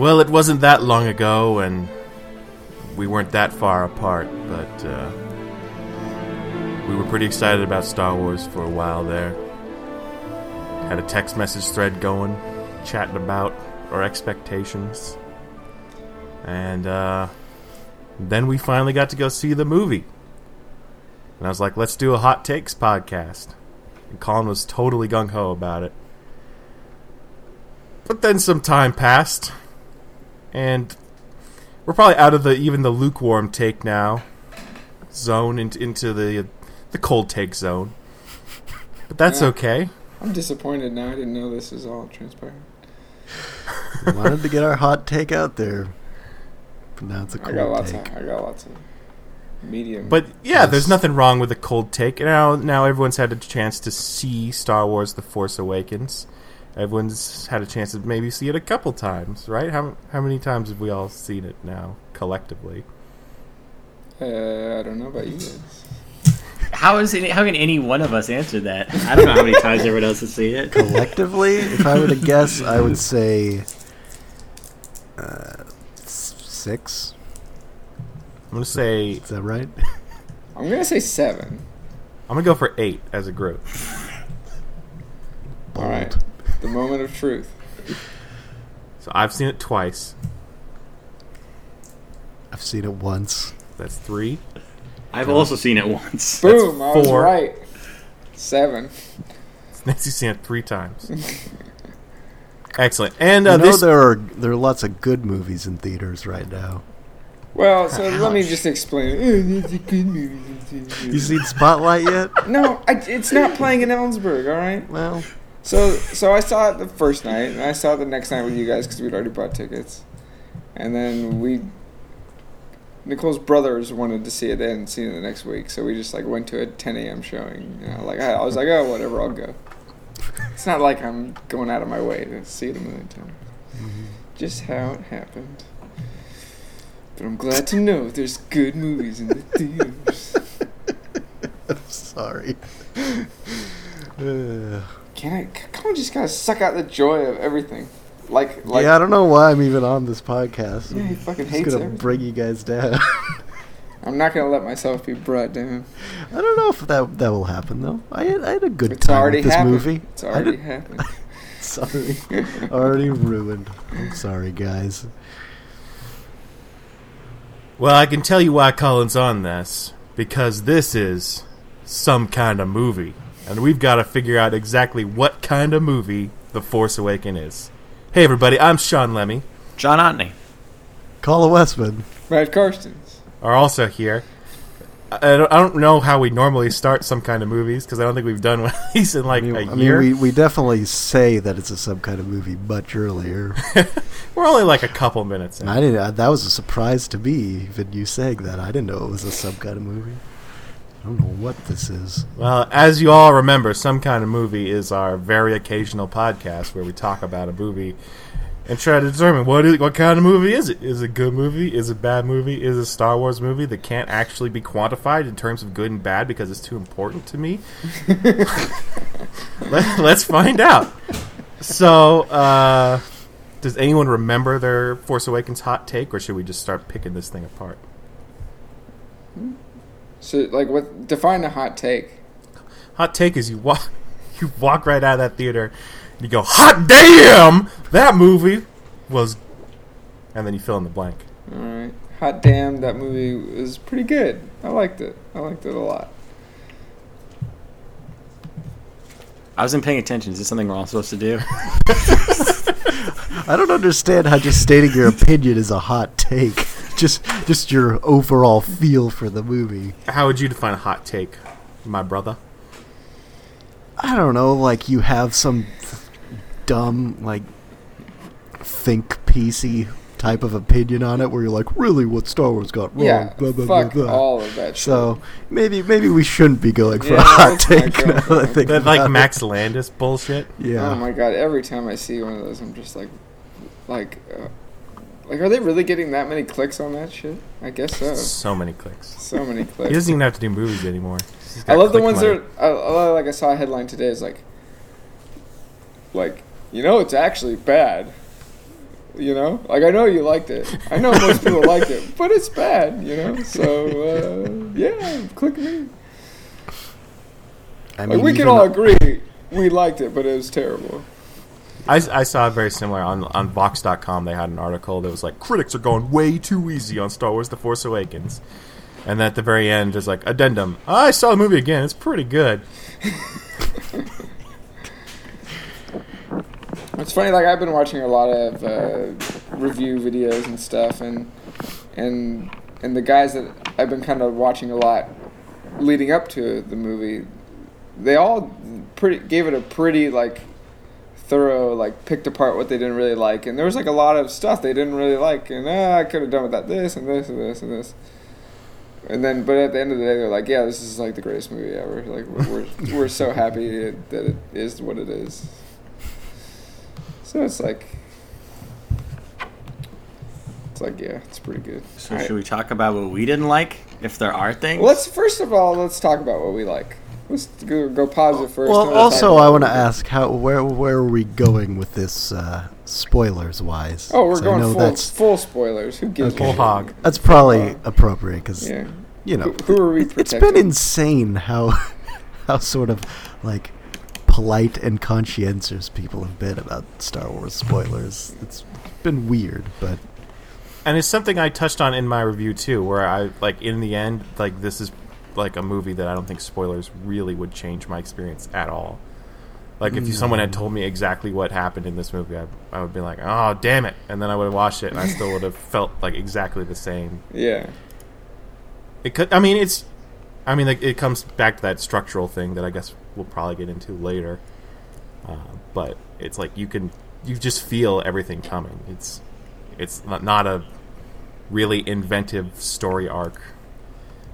Well, it wasn't that long ago, and we weren't that far apart, but uh, we were pretty excited about Star Wars for a while there. Had a text message thread going, chatting about our expectations. And uh, then we finally got to go see the movie. And I was like, let's do a hot takes podcast. And Colin was totally gung ho about it. But then some time passed, and we're probably out of the even the lukewarm take now zone into, into the the cold take zone. But that's Yeah. okay. I'm disappointed now. I didn't know this was all transparent. We wanted to get our hot take out there. But now it's a I cold got lots take. of I got lots of medium. But yeah, there's nothing wrong with a cold take. Now, now everyone's had a chance to see Star Wars: The Force Awakens. Everyone's had a chance to maybe see it a couple times, right? How how many times have we all seen it now collectively? uh, I don't know about you guys. How is any, how can any one of us answer that? I don't know how many times everyone else has seen it. Collectively, if I were to guess, I would say uh, six. I'm gonna say Is that right? I'm gonna say seven. I'm gonna go for eight as a group. All right, the moment of truth. So I've seen it twice. I've seen it once. That's three. I've also seen it once. Boom! I was four. right. Seven. Nancy's seen it three times. Excellent. And uh, you know this there are there are lots of good movies in theaters right now. Well, so let me just explain. That's a good movie. You seen Spotlight yet? No, I, it's not playing in Ellensburg. All right. Well, So, so I saw it the first night, and I saw it the next night with you guys because we'd already bought tickets, and then we. Nicole's brothers wanted to see it. They hadn't seen it the next week, so we just like went to a 10 a.m. showing. You know, like I, I was like, oh, whatever, I'll go. It's not like I'm going out of my way to see it a million times. Just how it happened. But I'm glad to know there's good movies in the theaters. I'm sorry. Uh, Can I? Come on, just gotta suck out the joy of everything. Like, like yeah, I don't know why I'm even on this podcast. Yeah, he I'm fucking just hates gonna everything. bring you guys down. I'm not gonna let myself be brought down. I don't know if that that will happen though. I had, I had a good It's time already with this happened. movie. It's already did- happened. Sorry, already ruined. I'm sorry, guys. Well, I can tell you why Colin's on this. Because this is some kind of movie. And we've got to figure out exactly what kind of movie The Force Awaken is. Hey, everybody, I'm Sean Lemmy. John Otney. Colin Westman. Brad Karstens. Are also here. I I don't, I don't know how we normally start some kind of movies because I don't think we've done one of these in like I mean, a I mean, we, we definitely say that it's a some kind of movie much earlier. We're only like a couple minutes in. I didn't. uh, That was a surprise to me, even you saying that. I didn't know it was a some kind of movie. I don't know what this is. Well, as you all remember, Some Kind of Movie is our very occasional podcast where we talk about a movie and try to determine what is, what kind of movie is it? Is it a good movie? Is it a bad movie? Is it a Star Wars movie that can't actually be quantified in terms of good and bad because it's too important to me? Let, let's find out. So, uh, does anyone remember their Force Awakens hot take, or should we just start picking this thing apart? So, like, what? Define a hot take. Hot take is you walk you walk right out of that theater and you go, Hot damn! That movie was and then you fill in the blank. All right. Hot damn, that movie was pretty good. I liked it. I liked it a lot. I wasn't paying attention. Is this something we're all supposed to do? I don't understand how just stating your opinion is a hot take. Just just your overall feel for the movie. How would you define a hot take, my brother? I don't know, like you have some dumb like think piecey type of opinion on it where you're like, really what Star Wars got wrong? yeah. blah, blah, blah, fuck blah. all of that. So maybe maybe we shouldn't be going for Yeah, a hot take now that I think That like about it. Max Landis bullshit. Yeah. Oh my god! Every time I see one of those, I'm just like, like, uh, like, are they really getting that many clicks on that shit? I guess so. So many clicks. So many clicks. He clicks. doesn't even have to do movies anymore. I love the ones money. that are, I, I like I saw a headline today is like like you know it's actually bad You know, like I know you liked it. I know most people liked it, but it's bad. You know, so uh, yeah, click me. I Like we can all agree we liked it, but it was terrible. I, I saw very similar on on Vox.com. They had an article that was like critics are going way too easy on Star Wars: The Force Awakens, and at the very end, there's like addendum. I saw the movie again. It's pretty good. It's funny, like I've been watching a lot of uh, review videos and stuff, and and and the guys that I've been kind of watching a lot leading up to the movie, they all pretty gave it a pretty like thorough like picked apart what they didn't really like, and there was like a lot of stuff they didn't really like, and ah, I could have done without this and this and this and this. And then, but at the end of the day, they're like, "Yeah, this is like the greatest movie ever. Like, we're we're, we're so happy it, that it is what it is." So it's like, it's like, yeah, it's pretty good. So Alright. should we talk about what we didn't like? If there are things. Well, let's first of all let's talk about what we like. Let's go, go positive first. Well, and we'll also, I want to ask how where where are we going with this, uh, spoilers wise? Oh, we're 'Cause I going full that's full spoilers. Who gives Okay. a Full hog. that's probably appropriate because Yeah. you know Who- who are we it- It's been insane how how sort of like polite and conscientious people have been about Star Wars spoilers. It's been weird, but and it's something I touched on in my review too, where I like in the end, like this is like a movie that I don't think spoilers really would change my experience at all. Like if you someone had told me exactly what happened in this movie, I, I would be like, "Oh, damn it!" And then I would have watched it, and I still would have felt like exactly the same. Yeah. It could. I mean, it's. I mean, like, it comes back to that structural thing that I guess we'll probably get into later. Uh, but it's like you can, you just feel everything coming. It's, it's not, not a really inventive story arc.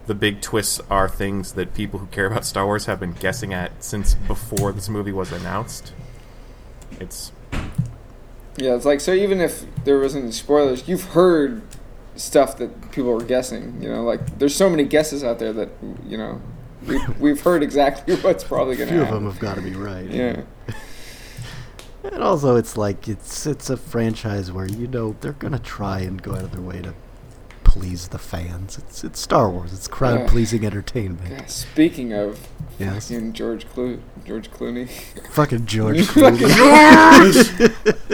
The big twists are things that people who care about Star Wars have been guessing at since before this movie was announced. It's Yeah, it's like so. Even if there wasn't any spoilers, you've heard stuff that people were guessing. You know, like there's so many guesses out there that you know we've, we've heard exactly what's probably going to few of them have got to be right. Yeah. And also, it's like it's it's a franchise where you know they're gonna try and go out of their way to please the fans. It's it's Star Wars. It's crowd pleasing entertainment. God, speaking of Yes. fucking George Clo- George Clooney. Fucking George Clooney.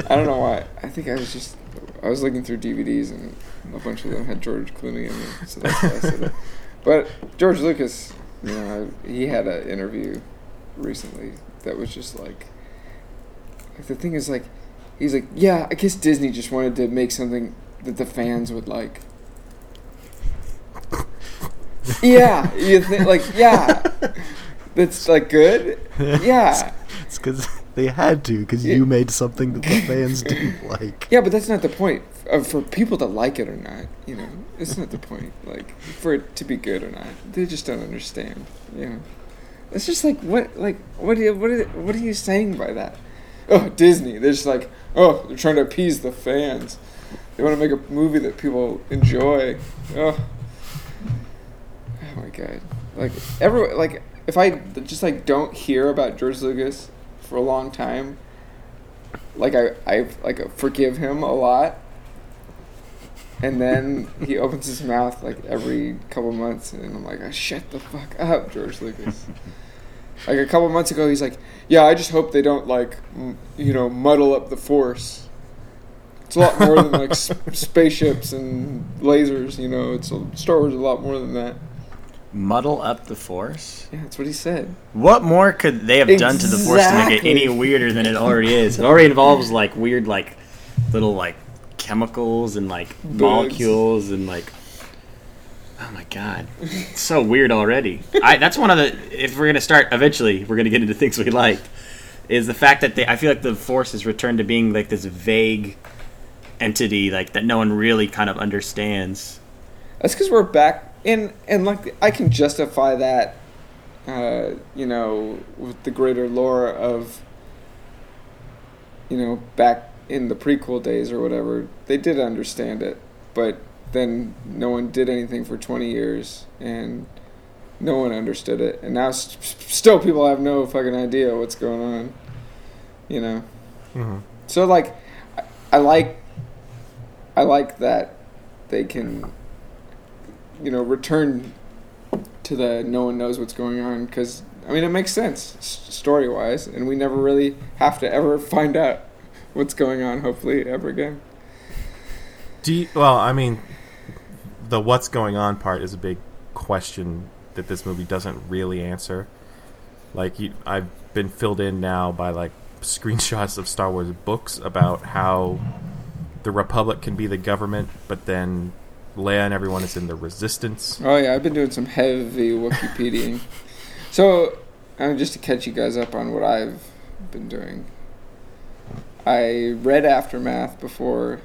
I don't know why. I think I was just I was looking through DVDs and a bunch of them had George Clooney in them, so that's why I said it. But George Lucas, you know, he had an interview recently that was just like, like the thing is like, he's like, yeah, I guess Disney just wanted to make something that the fans would like. yeah, you think like yeah, that's like good. Yeah. it's because they had to because Yeah. you made something that the fans didn't like. Yeah, but that's not the point. Uh, for people to like it or not, you know, it's not the point. Like for it to be good or not, they just don't understand. You know, it's just like what, like what, do you, what, are, what are you saying by that? Oh, Disney. They're just like, oh, they're trying to appease the fans. They want to make a movie that people enjoy. Oh, god! Uh, like every like if I just like don't hear about George Lucas for a long time, like I I like forgive him a lot, and then he opens his mouth like every couple months, and I'm like, oh, shut the fuck up, George Lucas. like a couple months ago, he's like, yeah, I just hope they don't like, m- you know, muddle up the force. It's a lot more than like s- spaceships and lasers, you know. It's a, Star Wars is a lot more than that. Muddle up the force. Yeah, that's what he said. What more could they have done to the force to make it any weirder than it already is? It already involves like weird, like little like chemicals and like Bugs. molecules and like. Oh my god, it's so weird already. I that's one of the. If we're gonna start eventually, we're gonna get into things we liked. Is the fact that they? I feel like the force has returned to being like this vague entity, like that no one really kind of understands. That's because we're back in, and like I can justify that, uh, you know, with the greater lore of, you know, back in the prequel days or whatever. They did understand it, but then no one did anything for twenty years, and no one understood it, and now s- s- still people have no fucking idea what's going on. You know. mhm. So like, I, I like I like that they can, you know, return to the no one knows what's going on because I mean it makes sense story wise, and we never really have to ever find out what's going on. Hopefully, ever again. Do you, well, I mean, the what's going on part is a big question that this movie doesn't really answer. Like, you, I've been filled in now by like screenshots of Star Wars books about how the Republic can be the government, but then Leia and everyone is in the Resistance. Oh yeah, I've been doing some heavy Wikipediaing. so, um, just to catch you guys up on what I've been doing, I read Aftermath before,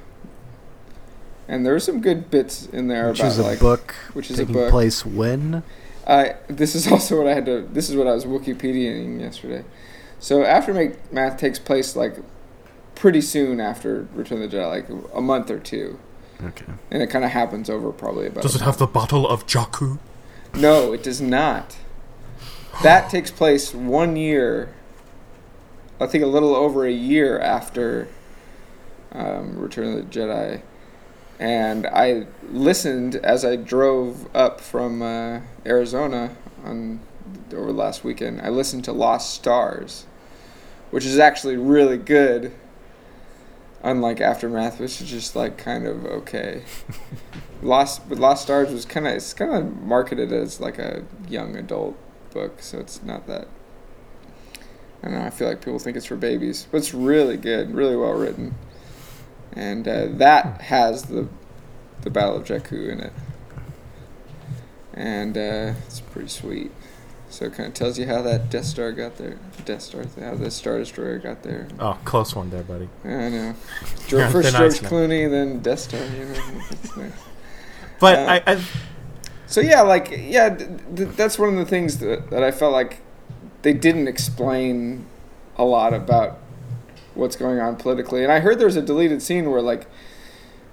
and there were some good bits in there Which about is a like book which is a taking book. place when? I this is also what I had to. This is what I was Wikipediaing yesterday. So Aftermath takes place like pretty soon after Return of the Jedi, like a month or two, Okay. and it kind of happens over probably about. Does it have the Battle of Jakku? No, it does not. That takes place one year. I think a little over a year after um, Return of the Jedi, and I listened as I drove up from uh, Arizona on over last weekend. I listened to Lost Stars, which is actually really good. Unlike Aftermath, which is just like kind of okay. Lost, Lost Stars was kind of it's kind of marketed as like a young adult book, so it's not that. I don't know. I feel like people think it's for babies, but it's really good, really well written, and uh, that has the the Battle of Jakku in it, and uh, it's pretty sweet. So it kind of tells you how that Death Star got there, Death Star, how the Star Destroyer got there. Oh, close one there, buddy. I know. George, first George. Clooney, then Death Star. You know, nice. But Uh, I, I, So yeah, like yeah, th- th- that's one of the things that, that I felt like they didn't explain a lot about what's going on politically. And I heard there's a deleted scene where like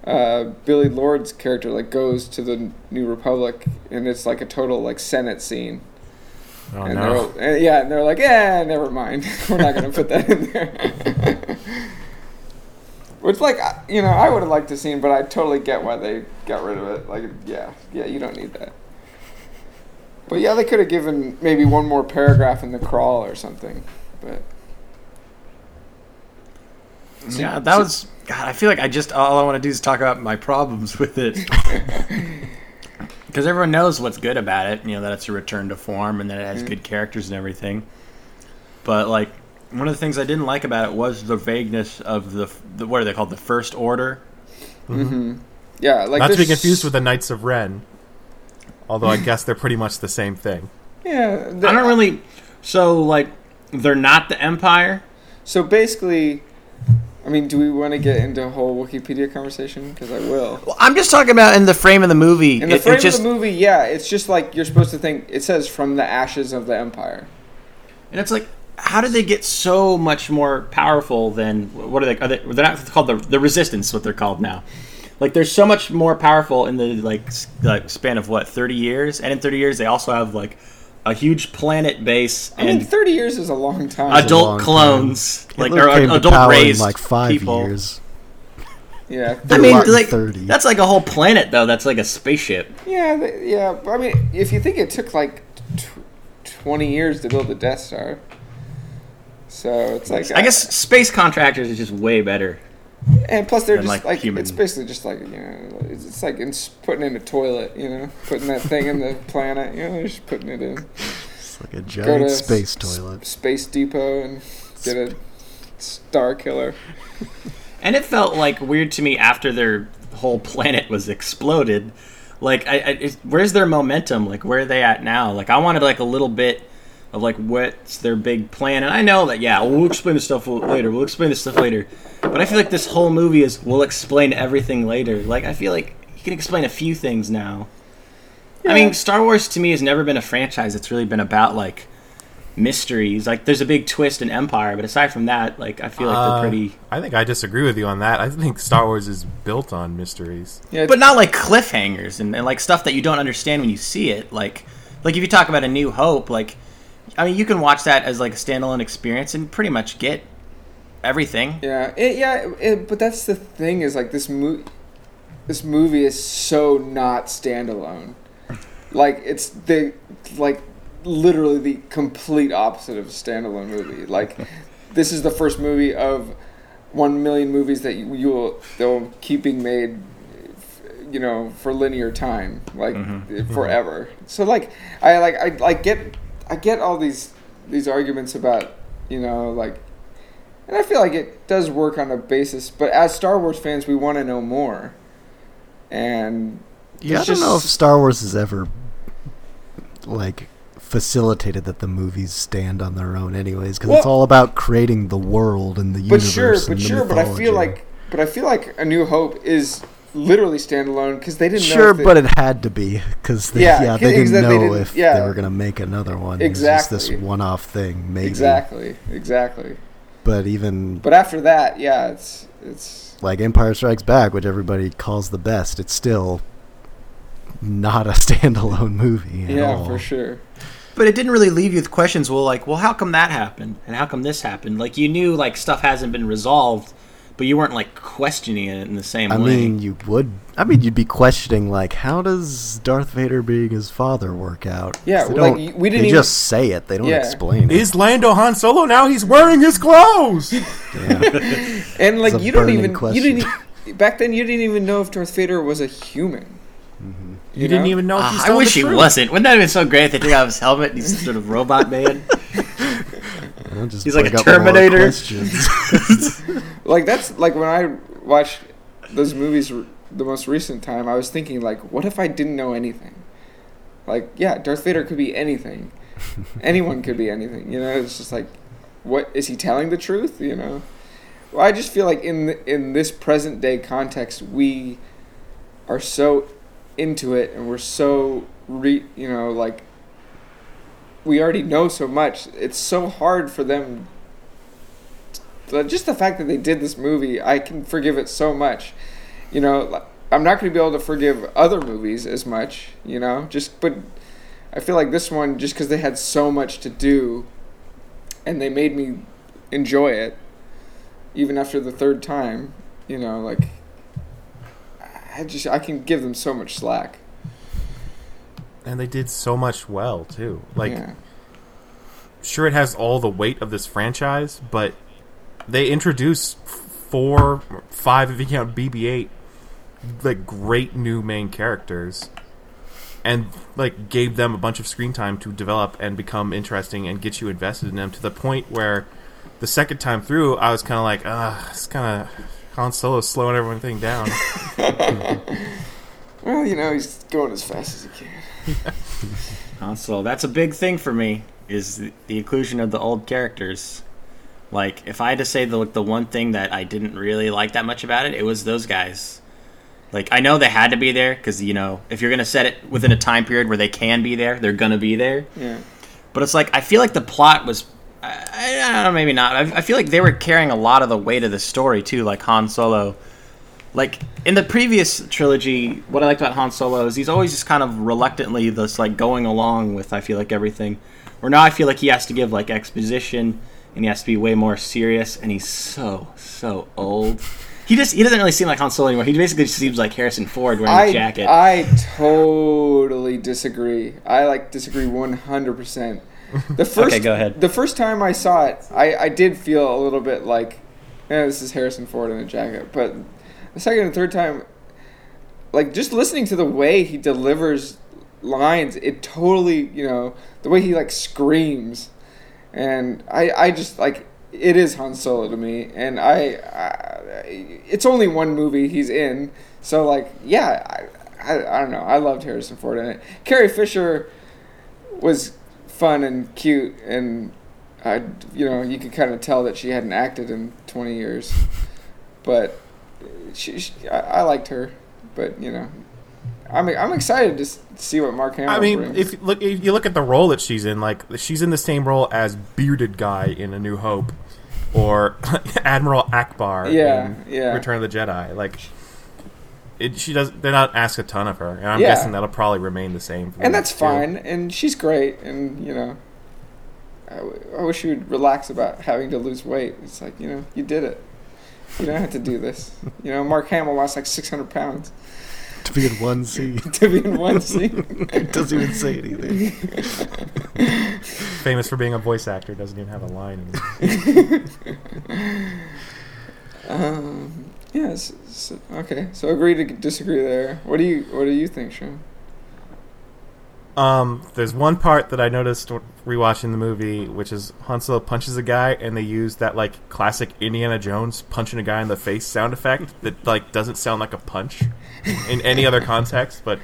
uh, Billie Lourd's character like goes to the New Republic, and it's like a total like Senate scene. Oh and no. they're and yeah, and they're like, yeah, never mind, we're not gonna put that in there. Which like you know I would have liked to see, but I totally get why they got rid of it. Like yeah, yeah, you don't need that. But yeah, they could have given maybe one more paragraph in the crawl or something. But So- yeah, that so- was. God, I feel like I just all I want to do is talk about my problems with it. Because everyone knows what's good about it, you know that it's a return to form and that it has Mhm. good characters and everything. But like one of the things I didn't like about it was the vagueness of the, the what are they called the First Order. hmm yeah, like Not to be confused with the Knights of Ren. Although I guess they're pretty much the same thing. yeah. I don't really. So like they're not the Empire. So basically, I mean, do we want to get into a whole Wikipedia conversation? Because I will. Well, I'm just talking about in the frame of the movie. In the it- it frame just- of the movie, yeah, it's just like you're supposed to think. It says from the ashes of the empire. And it's like, how did they get so much more powerful than what are they? Are they they're not called the the Resistance. What they're called now. Like they're so much more powerful in the like like span of what thirty years, and in thirty years they also have like a huge planet base I mean, and 30 years is a long time. a adult long time. clones, like Hitler or came to adult power in raised like five people. years. yeah. I mean, like 30. that's like a whole planet though. That's like a spaceship. Yeah, th- yeah. I mean, if you think it took like tw- 20 years to build the Death Star. So it's like. I guess space contractors is just way better. And plus, they're than, just like, like, human. it's basically just like you know, it's, it's like it's putting in a toilet, you know, putting that thing in the planet, you know, they're just putting it in It's like a giant to space s- toilet. Space Depot and get a Starkiller. And it felt like weird to me after their whole planet was exploded. Like, I, I it, where's their momentum? Like, where are they at now? Like, I wanted like a little bit of like what's their big plan. And I know that yeah, we'll explain this stuff later. We'll explain this stuff later. But I feel like this whole movie is we'll explain everything later. Like, I feel like you can explain a few things now. I mean, Star Wars to me has never been a franchise that's really been about like mysteries. Like, there's a big twist in Empire, but aside from that, like, I feel like Uh, they're pretty. I think I disagree with you on that. I think Star Wars is built on mysteries. Yeah, but not like cliffhangers and, and like stuff that you don't understand when you see it like like if you talk about a new hope like i mean you can watch that as like a standalone experience and pretty much get everything Yeah, it, yeah, it, but that's the thing is like this movie. this movie is so not standalone. Like it's the like literally the complete opposite of a standalone movie. Like this is the first movie of one million movies that you, you will they'll keep being made you know for linear time like mm-hmm. forever so like i like i like get i get all these these arguments about you know like and i feel like it does work on a basis but as star wars fans we want to know more and Yeah, I don't know if Star Wars has ever like facilitated that the movies stand on their own, anyways, because it's all about creating the world and the universe. but universe. sure and but sure but i feel like but i feel like a new hope is literally standalone because they didn't know Sure, if they- but it had to be because they, Yeah, yeah, 'cause they didn't exactly, know they didn't- if yeah. they were gonna make another one. It was Exactly. this one-off thing, maybe. exactly exactly But even but after that yeah it's it's like Empire Strikes Back, which everybody calls the best, it's still not a standalone movie at yeah all. for sure But it didn't really leave you with questions. Well, like, well, how come that happened, and how come this happened? Like, you knew like stuff hasn't been resolved, but you weren't like questioning it in the same I way. I mean, you would. I mean, you'd be questioning like, how does Darth Vader being his father work out? Yeah, they like, don't- y- we didn't They even- just say it. They don't Yeah. explain it. Is Lando Han Solo now? He's wearing his clothes. Yeah. And like you don't even question. you didn't back then you didn't even know if Darth Vader was a human. Mm-hmm. You didn't even know if ah, he's I wish the he truth. wasn't. Wouldn't that have been so great if they took off his helmet? and He's some sort of robot man. I'll just He's like a Terminator. Like that's like when I watched those movies r- the most recent time, I was thinking like, what if I didn't know anything? Like, yeah, Darth Vader could be anything. Anyone could be anything. You know, it's just like, what is he telling the truth? You know. Well, I just feel like in the, in this present day context, we are so into it, and we're so re you know like we already know so much. It's so hard for them. Just the fact that they did this movie, I can forgive it so much. You know, I'm not going to be able to forgive other movies as much. You know, just but I feel like this one, just because they had so much to do, and they made me enjoy it, even after the third time. You know, like I just I can give them so much slack. And they did so much well too. Like, yeah. sure, it has all the weight of this franchise, but they introduced four, five if you count BB-8, like great new main characters, and like gave them a bunch of screen time to develop and become interesting and get you invested in them to the point where the second time through, I was kind of like, ah, it's kind of Han Solo slowing everything down. Well, you know, he's going as fast as he can. Uh, so that's a big thing for me is the, the inclusion of the old characters. Like, if I had to say the like, the one thing that I didn't really like that much about it, it was those guys. Like, I know they had to be there because you know if you're gonna set it within a time period where they can be there, they're gonna be there. Yeah. But it's like I feel like the plot was. I, I don't know, maybe not. I, I feel like they were carrying a lot of the weight of the story too, like Han Solo. Like in the previous trilogy, what I liked about Han Solo is he's always just kind of reluctantly this like going along with. I feel like everything. Or now I feel like he has to give like exposition and he has to be way more serious, and he's so so old. He just he doesn't really seem like Han Solo anymore. He basically just seems like Harrison Ford wearing I a jacket. I totally disagree. I like disagree one hundred percent. The first okay, go ahead. The first time I saw it, I, I did feel a little bit like, eh, this is Harrison Ford in a jacket. But the second and third time, like just listening to the way he delivers lines, it totally you know the way he like screams, and I I just like it is Han Solo to me, and I, I it's only one movie he's in, so like yeah, I, I I don't know, I loved Harrison Ford in it. Carrie Fisher was fun and cute, and I you know you could kind of tell that she hadn't acted in twenty years, but she, she I, I liked her, but you know. I'm, I'm excited to see what Mark Hamill I mean, brings. if you look if you look at the role that she's in, like she's in the same role as bearded guy in A New Hope, or Admiral Ackbar Yeah, in yeah. Return of the Jedi. Like, it, she does. They're not ask a ton of her, and I'm Yeah. guessing that'll probably remain the same. For and that's fine. And she's great. And you know, I, w- I wish you would relax about having to lose weight. It's like you know, you did it. You don't have to do this. You know, Mark Hamill lost like 600 pounds To be in one scene. to be in one scene. It doesn't even say anything. Famous for being a voice actor, doesn't even have a line. In Um, yes. so- okay. So agree to disagree there. What do you What do you think, Sean? Um, there's one part that I noticed rewatching the movie, which is Han Solo punches a guy, and they use that like classic Indiana Jones punching a guy in the face sound effect that like doesn't sound like a punch in any other context, but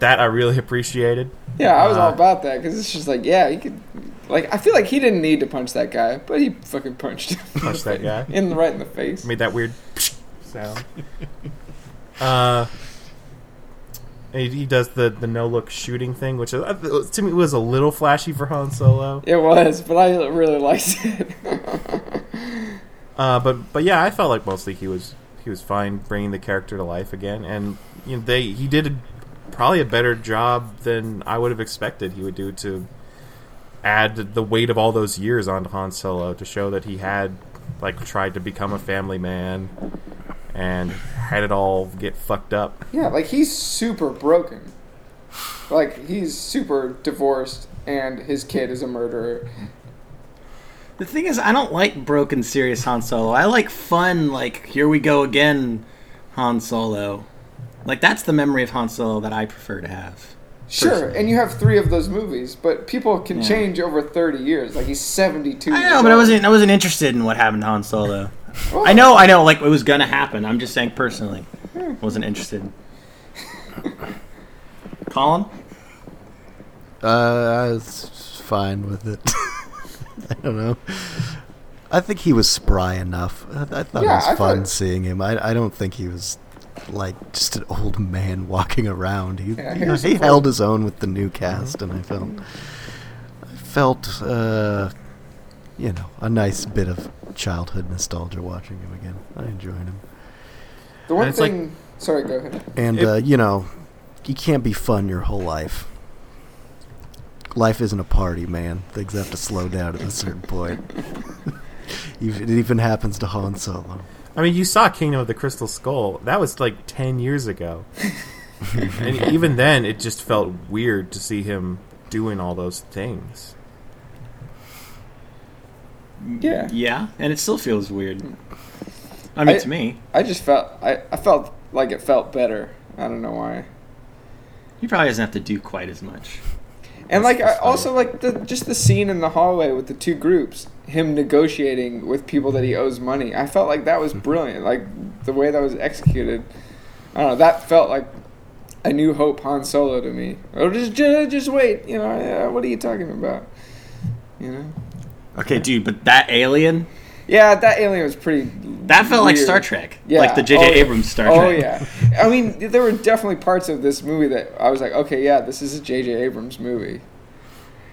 that I really appreciated. Yeah, I was all Uh, about that because it's just like, yeah, you could. Like, I feel like he didn't need to punch that guy, but he fucking punched him. Punch that guy. in the right in the face. made that weird sound. Uh, he, he does the, the no look shooting thing, which uh, to me was a little flashy for Han Solo. It was, but I really liked it. Uh, but but yeah, I felt like mostly he was he was fine bringing the character to life again, and you know they he did a, probably a better job than I would have expected he would do to add the weight of all those years onto Han Solo to show that he had like tried to become a family man and had it all get fucked up. yeah, like he's super broken. Like he's super divorced, and his kid is a murderer. The thing is, I don't like broken, serious Han Solo. I like fun, like here we go again, Han Solo. Like that's the memory of Han Solo that I prefer to have. Sure, Personally. and you have three of those movies, but people can Yeah. change over thirty years. Like he's seventy-two. I know, but I wasn't. I wasn't interested in what happened to Han Solo. Well, I know, I know, like it was gonna happen. I'm just saying personally, wasn't interested. Colin, Uh, I was fine with it. I don't know. I think he was spry enough. I, I thought Yeah, it was I fun thought- seeing him. I, I don't think he was like just an old man walking around. He, Yeah, you know, here's he held his own with the new cast, and I felt I felt uh, you know a nice bit of childhood nostalgia watching him again. I enjoyed him, the one And it's like- thing. sorry, go ahead. and It- uh, you know you can't be fun your whole life. Life isn't a party, man. Things have to slow down at a certain point. It even happens to Han Solo. I mean, you saw Kingdom of the Crystal Skull. That was like 10 years ago. and even then, it just felt weird to see him doing all those things. Yeah. yeah, and it still feels weird. I mean, I- to me, I just felt I, I felt like it felt better. I don't know why. he probably doesn't have to do quite as much. And That's- like that's also like the just the scene in the hallway with the two groups, him negotiating with people that he owes money. I felt like that was brilliant. Like the way that was executed. I don't know. That felt like a New Hope Han Solo to me. Oh, just just, just wait. You know, uh, what are you talking about? You know. Okay, dude, but that alien, Yeah, that alien was pretty. that felt like. Star Trek, Yeah. like the J.J. Oh. Abrams Star oh, Trek. Oh yeah. I mean, there were definitely parts of this movie that I was like, okay, yeah, this is a J.J. Abrams movie,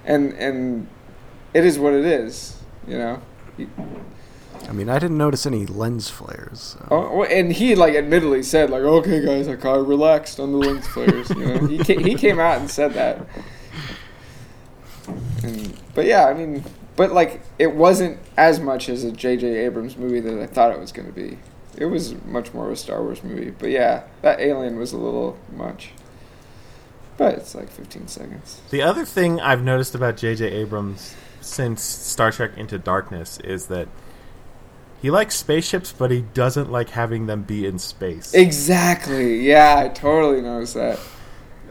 and and it is what it is, you know. I mean, I didn't notice any lens flares. So. Oh, and he like admittedly said like, okay, guys, I kind of relaxed on the lens flares. You know, he ca- he came out and said that. And, but yeah, I mean, but like it wasn't as much as a J.J. Abrams movie that I thought it was going to be. It was much more of a Star Wars movie. But yeah, that alien was a little much. But it's like 15 seconds. The other thing I've noticed about J.J. Abrams since Star Trek Into Darkness is that he likes spaceships, but he doesn't like having them be in space. Exactly. Yeah, I totally noticed that.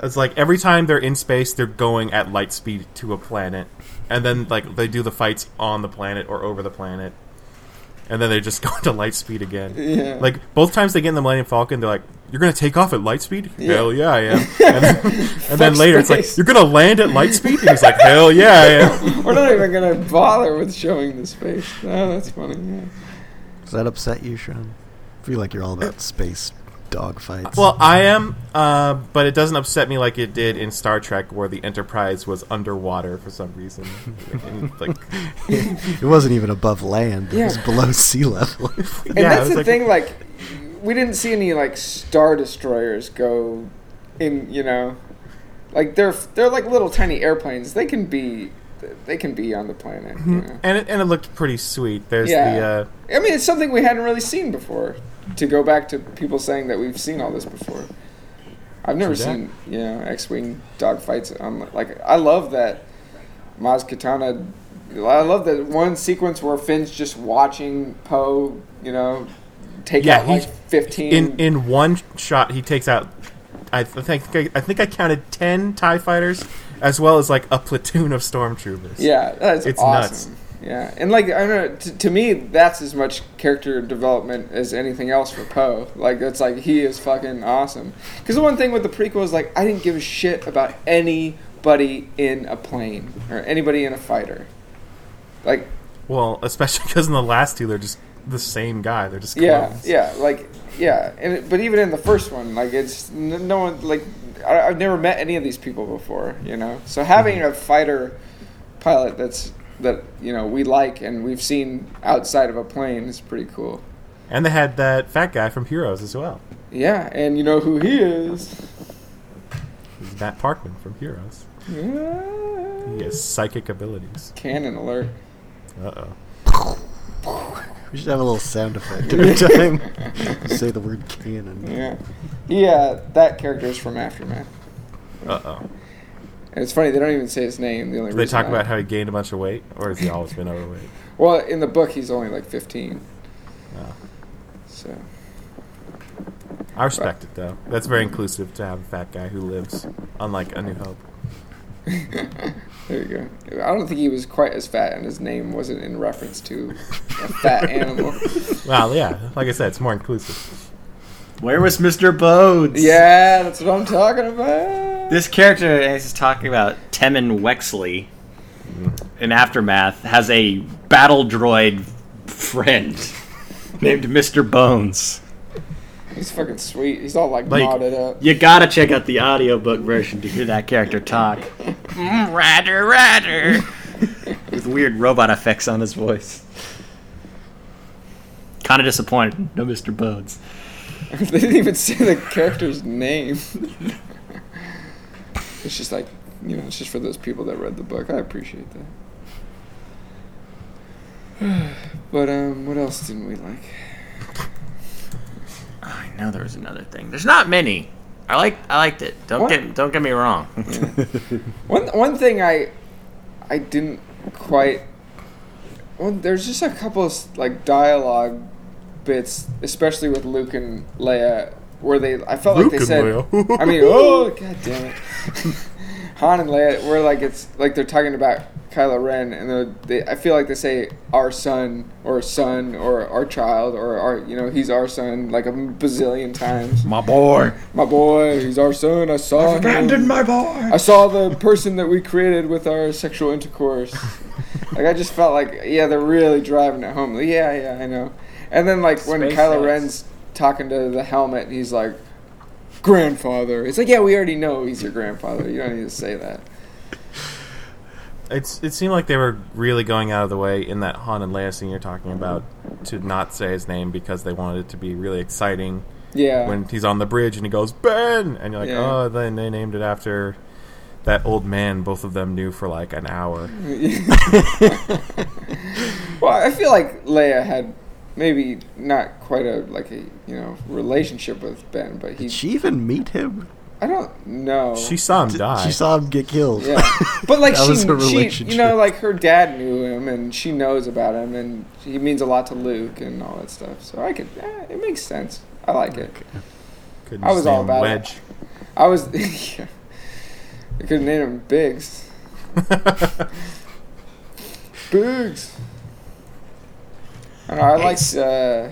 It's like every time they're in space, they're going at light speed to a planet, and then like they do the fights on the planet or over the planet, and then they just go into light speed again. Yeah. Like both times they get in the Millennium Falcon, they're like, "You're gonna take off at light speed? Yeah. Hell yeah, I am." And then, and then Fuck later it's like, "You're gonna land at light speed?" And he's like, "Hell yeah, I am." We're not even gonna bother with showing the space. Oh, that's funny. Yeah. Does that upset you, Sean? I feel like you're all about space dogfights. Well, I am, uh, but it doesn't upset me like it did in Star Trek, where the Enterprise was underwater for some reason. And, like, it wasn't even above land. It Yeah. was below sea level. And Yeah, that's the like- thing. Like, we didn't see any like star destroyers go in. You know, like they're they're like little tiny airplanes. They can be they can be on the planet. Hmm. You know? And it, and it looked pretty sweet. There's Yeah. the uh, I mean, it's something we hadn't really seen before. To go back to people saying that we've seen all this before, I've never seen you know X-wing dogfights. On like, I love that Maz Kanata. I love that one sequence where Finn's just watching Poe. You know, take Yeah, out like fifteen. in in one shot he takes out. I think I think I counted ten Tie fighters as well as like a platoon of stormtroopers. Yeah, that's It's awesome. nuts. Yeah, and like I don't know, to, to me, that's as much character development as anything else for Poe. Like it's like he is fucking awesome. Because the one thing with the prequel is like I didn't give a shit about anybody in a plane or anybody in a fighter. Like Well, especially because in the last two they're just the same guy. They're just yeah, clones. yeah, like yeah, and it, but even in the first one, like it's n- no one like I, I've never met any of these people before, you know. So having mm-hmm. a fighter pilot that's that you know we like and we've seen outside of a plane is pretty cool. And they had that fat guy from Heroes as well. Yeah, and you know who he is. He's Matt Parkman from Heroes. Yeah. He has psychic abilities. Canon alert. Uh oh. We should have a little sound effect every time you say the word canon. Yeah. Yeah, that character is from Aftermath. Uh oh. And it's funny they don't even say his name. The only Do they talk I- about how he gained a bunch of weight, or has he always been overweight? Well, in the book he's only like 15. Oh. So I respect it though. That's very inclusive to have a fat guy who lives, unlike A New Hope. There you go. I don't think he was quite as fat, and his name wasn't in reference to a fat animal. Well, yeah, like I said, it's more inclusive. Where was Mr. Bones? Yeah, that's what I'm talking about. This character is talking about Temmin Wexley in Aftermath has a battle droid friend named Mr. Bones. He's fucking sweet. He's all like, Like- modded up. You gotta check out the audiobook version to hear that character talk. Mm, Radder, radder. With weird robot effects on his voice. Kind of disappointed. No Mr. Bones. they didn't even say the character's name. It's just like, you know, it's just for those people that read the book. I appreciate that. but um, what else didn't we like? I know there was another thing. There's not many. I like I liked it. Don't What? get don't get me wrong. One one thing I I didn't quite. Well, there's just a couple of like dialogue bits, especially with Luke and Leia, where they I felt Luke like they and said. Leia. I mean, oh god damn it, Han and Leia, where like it's like they're talking about Kylo Ren, and they're- they I feel like they say our son or son or our child or our you know he's our son like a bazillion times. My boy. My boy, he's our son. I saw I him. my boy. I saw the person that we created with our sexual intercourse. like I just felt like, yeah, they're really driving it home. Like, yeah, yeah, I know. And then like when Space Kylo X. Ren's talking to the helmet, he's like, "Grandfather." It's like, yeah, we already know he's your grandfather. You don't need to say that. It's it seemed like they were really going out of the way in that Han and Leia scene you're talking about to not say his name because they wanted it to be really exciting Yeah. when he's on the bridge and he goes Ben and you're like Yeah. oh then they named it after that old man both of them knew for like an hour. well, I feel like Leia had maybe not quite a like a you know relationship with Ben, but he. Did she even meet him? I don't know. She saw him die. She saw him get killed. Yeah, but like That she, was her she, you know, like her dad knew him, and she knows about him, and he means a lot to Luke and all that stuff. So I could, eh, it makes sense. I like it. Couldn't I was all name about it. I was, yeah. I could name him Biggs. Biggs. I, don't know, I liked, uh,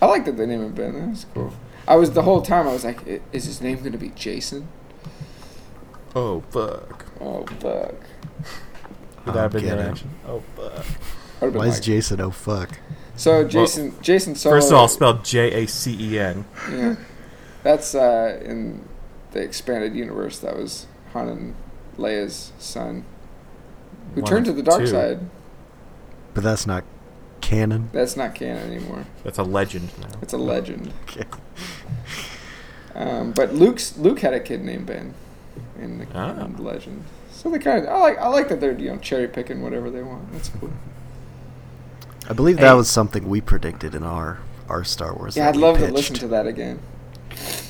I liked that they named him Ben. That's cool. I was the whole time. I was like, "I- is his name gonna be Jason? oh fuck. Oh fuck. Would that have been your Armageddon. reaction? Oh fuck. Would've Why is Jason? Oh fuck! So Jason, Jacen Solo. First of all, spelled J A C E N. yeah, that's uh, in the expanded universe. That was Han and Leia's son, who One turned to of the dark two. side. But that's not canon. That's not canon anymore. That's a legend now. It's a legend. Okay. Um, but Luke's Luke had a kid named Ben. in the, Ah. in legend. So they kind of I like I like that they're you know cherry picking whatever they want. That's cool. I believe Hey. that was something we predicted in our our Star Wars. Yeah, I'd we love to listen to that again.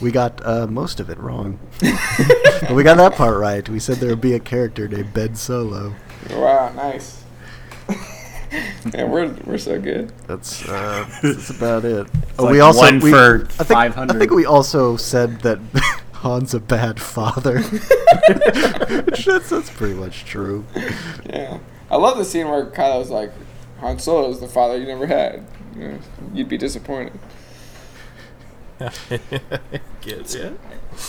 We got uh, most of it wrong, but we got that part right. We said there would be a character named Ben Solo. Wow, nice. yeah, we're we're so good. That's uh, that's about it. It's like one for I think, 500. I think we also said that Han's a bad father. Which that's, that's pretty much true. Yeah, I love the scene where Kylo's like, Han Solo is the father you never had. You know, you'd be disappointed. Gets yeah.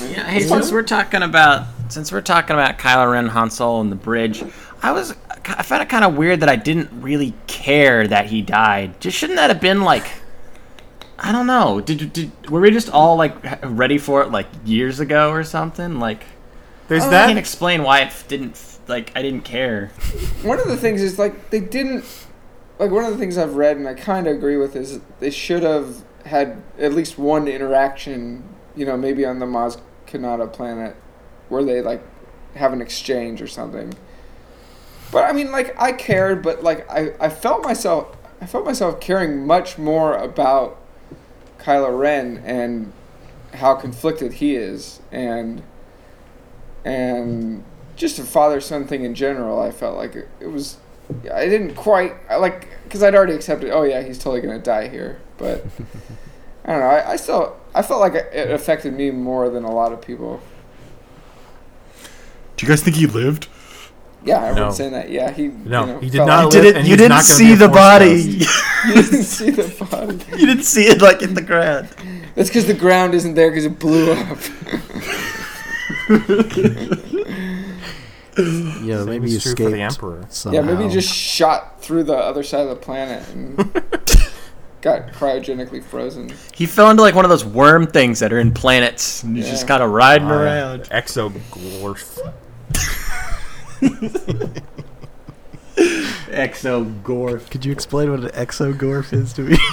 Yeah, hey, since we're talking about since we're talking about Kylo Ren, Han Solo, and the bridge, I was I found it kind of weird that I didn't really care that he died. Just shouldn't that have been like, I don't know. Did, did were we just all like ready for it like years ago or something? Like, There's I that. can't explain why it didn't like I didn't care. One of the things is like they didn't like one of the things I've read and I kind of agree with is they should have had at least one interaction, you know, maybe on the Maz Kanata planet where they like have an exchange or something. But I mean like I cared but like I I felt myself I felt myself caring much more about Kylo Ren and how conflicted he is and and just a father son thing in general i felt like it, it was i didn't quite I like because i'd already accepted oh yeah he's totally gonna die here but i don't know I, I still i felt like it affected me more than a lot of people Do you guys think he lived? Yeah everyone's No. saying that yeah he No, you know, he did not. like- live, didn't- and you didn't not see the body. you didn't see the body you didn't see it like in the ground. that's because the ground isn't there because it blew up yeah, Same maybe is you true for escaped the Emperor. somehow. yeah maybe he just shot through the other side of the planet and got cryogenically frozen He fell into like one of those worm things that are in planets, and he's just kind of riding yeah. around. Exogorth. Exo Gorf. Could you explain what an exogorth is to me?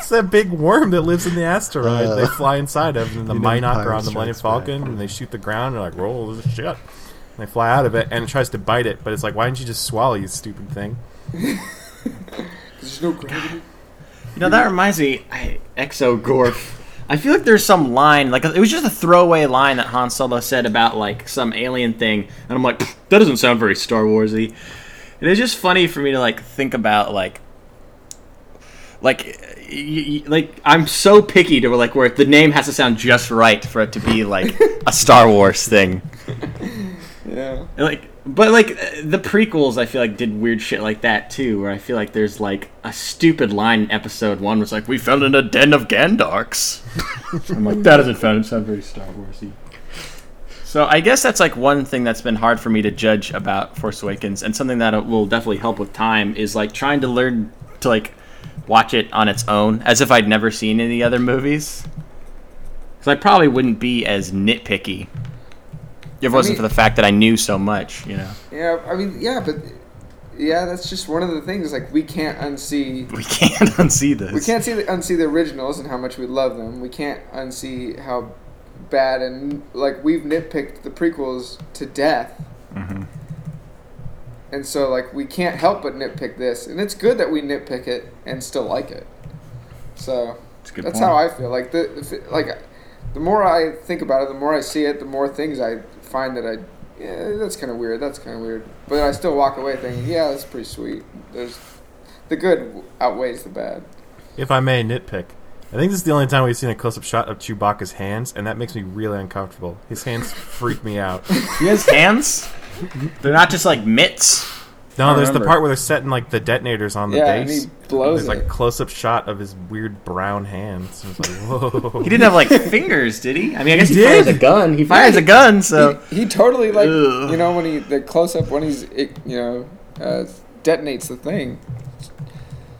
It's that big worm that lives in the asteroid. Uh, they fly inside of, and the in Minoc are on the Millennium Strikes Back. Falcon, and they shoot the ground, and they're like, roll this shit. And they fly out of it, and it tries to bite it, but it's like, why didn't you just swallow, you stupid thing? there's no gravity You know that reminds me, I, Exo Gorf. I feel like there's some line, like it was just a throwaway line that Han Solo said about like some alien thing, and I'm like, that doesn't sound very Star Warsy. And it's just funny for me to like think about like, like, y- y- like I'm so picky to like where the name has to sound just right for it to be like a Star Wars thing. yeah. Like but like uh, the prequels i feel like did weird shit like that too where i feel like there's like a stupid line in episode one was like we fell in a den of gandarks. I'm like that doesn't sound, sound very star warsy. So i guess that's like one thing that's been hard for me to judge about force awakens and something that will definitely help with time is like trying to learn to like watch it on its own as if i'd never seen any other movies. Because i probably wouldn't be as nitpicky if it wasn't mean- for the fact that I knew so much, you know. Yeah, I mean, yeah, but yeah, that's just one of the things. Like, we can't unsee. We can't unsee this. We can't see the, unsee the originals and how much we love them. We can't unsee how bad and like we've nitpicked the prequels to death. Mhm. And so, like, we can't help but nitpick this, and it's good that we nitpick it and still like it. So It's a good that's point. how I feel. Like the like, the more I think about it, the more I see it, the more things I find that I, yeah, that's kind of weird. That's kind of weird. But I still walk away thinking, yeah, that's pretty sweet. There's the good outweighs the bad. If I may nitpick, I think this is the only time we've seen a close-up shot of Chewbacca's hands, and that makes me really uncomfortable. His hands freak me out. He has hands. They're not just like mitts. No, I there's the part where they're setting like the detonators on the yeah, and base. he blows There's like it. a close-up shot of his weird brown hands. And it's like, whoa. He didn't have like fingers, did he? I mean, I guess he, He fires a gun. He fires a gun, so he, he totally like Ugh. you know when he the close up when he's it, you know uh, detonates the thing.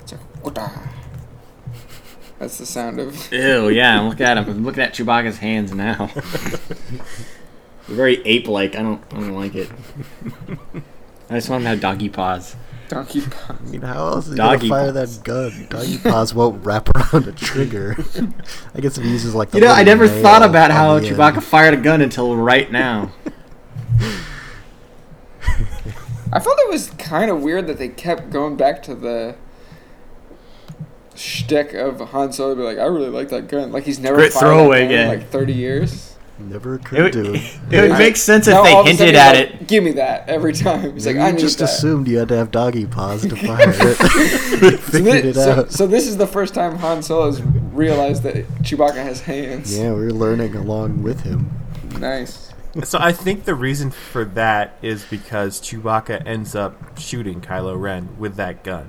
It's like, That's the sound of. ew. Yeah, I'm looking at him. I'm looking at Chewbacca's hands now. Very ape-like. I don't. I don't like it. I just want to have doggy paws. Doggy paws. I mean, how else is you he fire that gun? Doggy paws won't wrap around a trigger. I guess if he uses like the you know, I never thought about how Chewbacca end. fired a gun until right now. I thought it was kind of weird that they kept going back to the shtick of Han Solo, be like, "I really like that gun." Like he's never Great fired throwaway gun in like thirty years. Never It occurred would, to him. it would make sense if Now they all of a sudden hinted at like, it. Give me that every time. He's like, you I just that. assumed you had to have doggy paws to fire it. So Figured thi- it so, out. so this is the first time Han Solo's realized that Chewbacca has hands. yeah, we're learning along with him. Nice. So I think the reason for that is because Chewbacca ends up shooting Kylo Ren with that gun,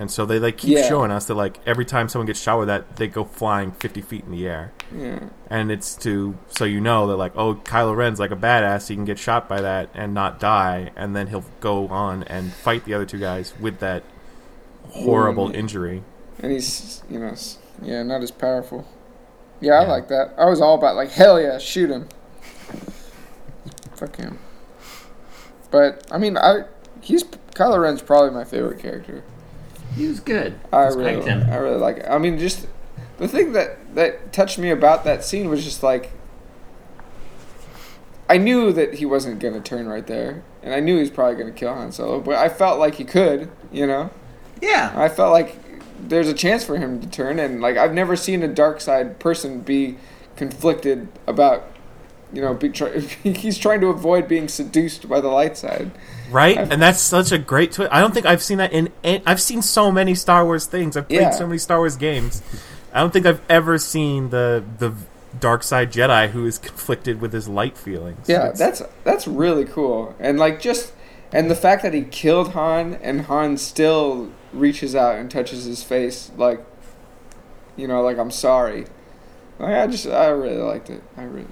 and so they like keep Yeah. showing us that like every time someone gets shot with that, they go flying fifty feet in the air, Yeah. and it's to so you know that like oh Kylo Ren's like a badass, he can get shot by that and not die, and then he'll go on and fight the other two guys with that horrible Wound. injury. And he's, you know, yeah, not as powerful. Yeah, I like that. I was all about like, hell yeah, shoot him. Fuck him. But I mean, I he's Kylo Ren's probably my favorite character. He was good. I liked really, him. I really like it. I mean, just the thing that that touched me about that scene was just like, I knew that he wasn't gonna turn right there, and I knew he was probably gonna kill Han Solo, but I felt like he could, you know. Yeah. I felt like there's a chance for him to turn, and like I've never seen a dark side person be conflicted about, you know, be try- he's trying to avoid being seduced by the light side. Right, and that's such a great twist. I don't think I've seen that in. in I've seen so many Star Wars things. I've played Yeah. so many Star Wars games. I don't think I've ever seen the the dark side Jedi who is conflicted with his light feelings. Yeah, It's- that's that's really cool, and like just and the fact that he killed Han and Han still reaches out and touches his face, like, you know, like I'm sorry. Like I just I really liked it. I really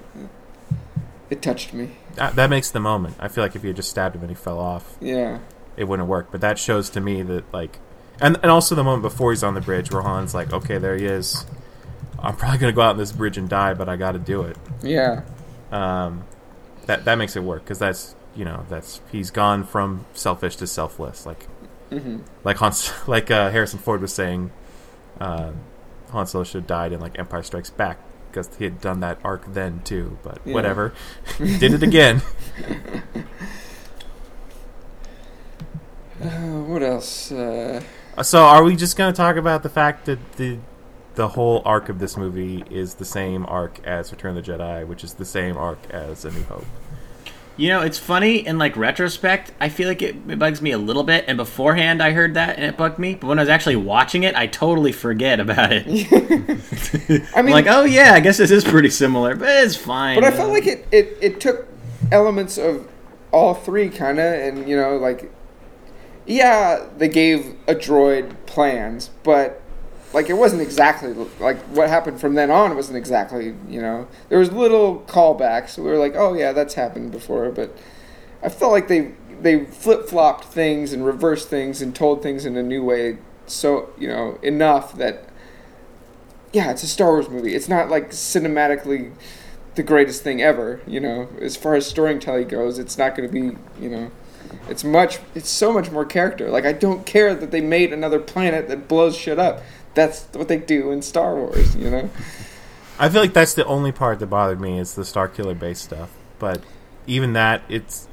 it touched me. That, that makes the moment. I feel like if you had just stabbed him and he fell off, Yeah. it wouldn't work. But that shows to me that like, and and also the moment before he's on the bridge where Han's like, okay, there he is. I'm probably gonna go out on this bridge and die, but I got to do it. Yeah. um, that that makes it work because that's you know that's he's gone from selfish to selfless like hmm like Hans like uh, Harrison Ford was saying uh, Han Solo should have died in like Empire Strikes Back because he had done that arc then too but Yeah. whatever he did it again Uh, what else? Uh, so are we just gonna talk about the fact that the the whole arc of this movie is the same arc as Return of the Jedi which is the same arc as A New Hope You know, it's funny in like retrospect. I feel like it, it bugs me a little bit. And beforehand, I heard that and it bugged me. But when I was actually watching it, I totally forget about it. I I'm mean, like, oh yeah, I guess this is pretty similar, but it's fine. But I felt like it, it, it took elements of all three, kind of, and you know, like, yeah, they gave a droid plans, but like it wasn't exactly like what happened from then on. wasn't exactly, you know, there was little callbacks. We were like, oh yeah, that's happened before, but I felt like they they flip flopped things and reversed things and told things in a new way. So you know, enough that yeah, it's a Star Wars movie. It's not like cinematically the greatest thing ever. You know, as far as storytelling goes, it's not going to be. You know, it's much. It's so much more character. Like I don't care that they made another planet that blows shit up. That's what they do in Star Wars. You know. I feel like that's the only part that bothered me is the Starkiller base stuff. But even that, it's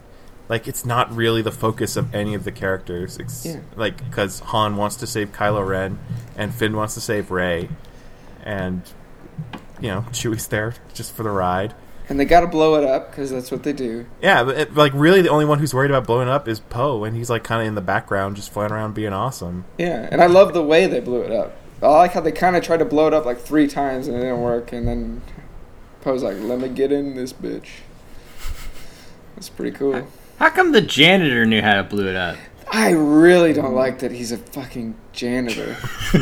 like it's not really the focus of any of the characters. It's Yeah. like because Han wants to save Kylo Ren, and Finn wants to save Rey, and you know Chewie's there just for the ride. And they got to blow it up because that's what they do. Yeah, but it, like really, the only one who's worried about blowing up is Poe, and he's like kind of in the background, just flying around being awesome. Yeah, and I love the way they blew it up. I like how they kind of tried to blow it up like three times and it didn't work, and then Poe's like, "Let me get in this bitch." That's pretty cool. How come the janitor knew how to blow it up? I really don't like that he's a fucking janitor.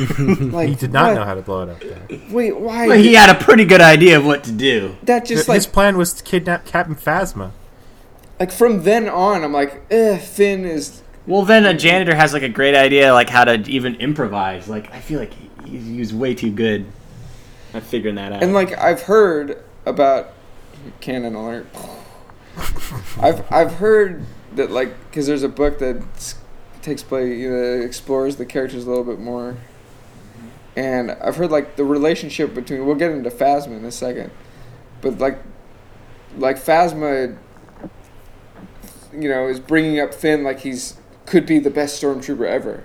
like he did not what? know how to blow it up. Though. Wait, why? Well, he had a pretty good idea of what to do. that just His like his plan was to kidnap Captain Phasma. like from then on, I'm like, eh, Finn is. Well, then a janitor has like a great idea, like how to even improvise. Like I feel like he, he was way too good at figuring that out. And like I've heard about canon alert. I've I've heard that like because there's a book that takes place, you know, explores the characters a little bit more. And I've heard like the relationship between. We'll get into Phasma in a second, but like, like Phasma you know, is bringing up Finn like he's could be the best stormtrooper ever.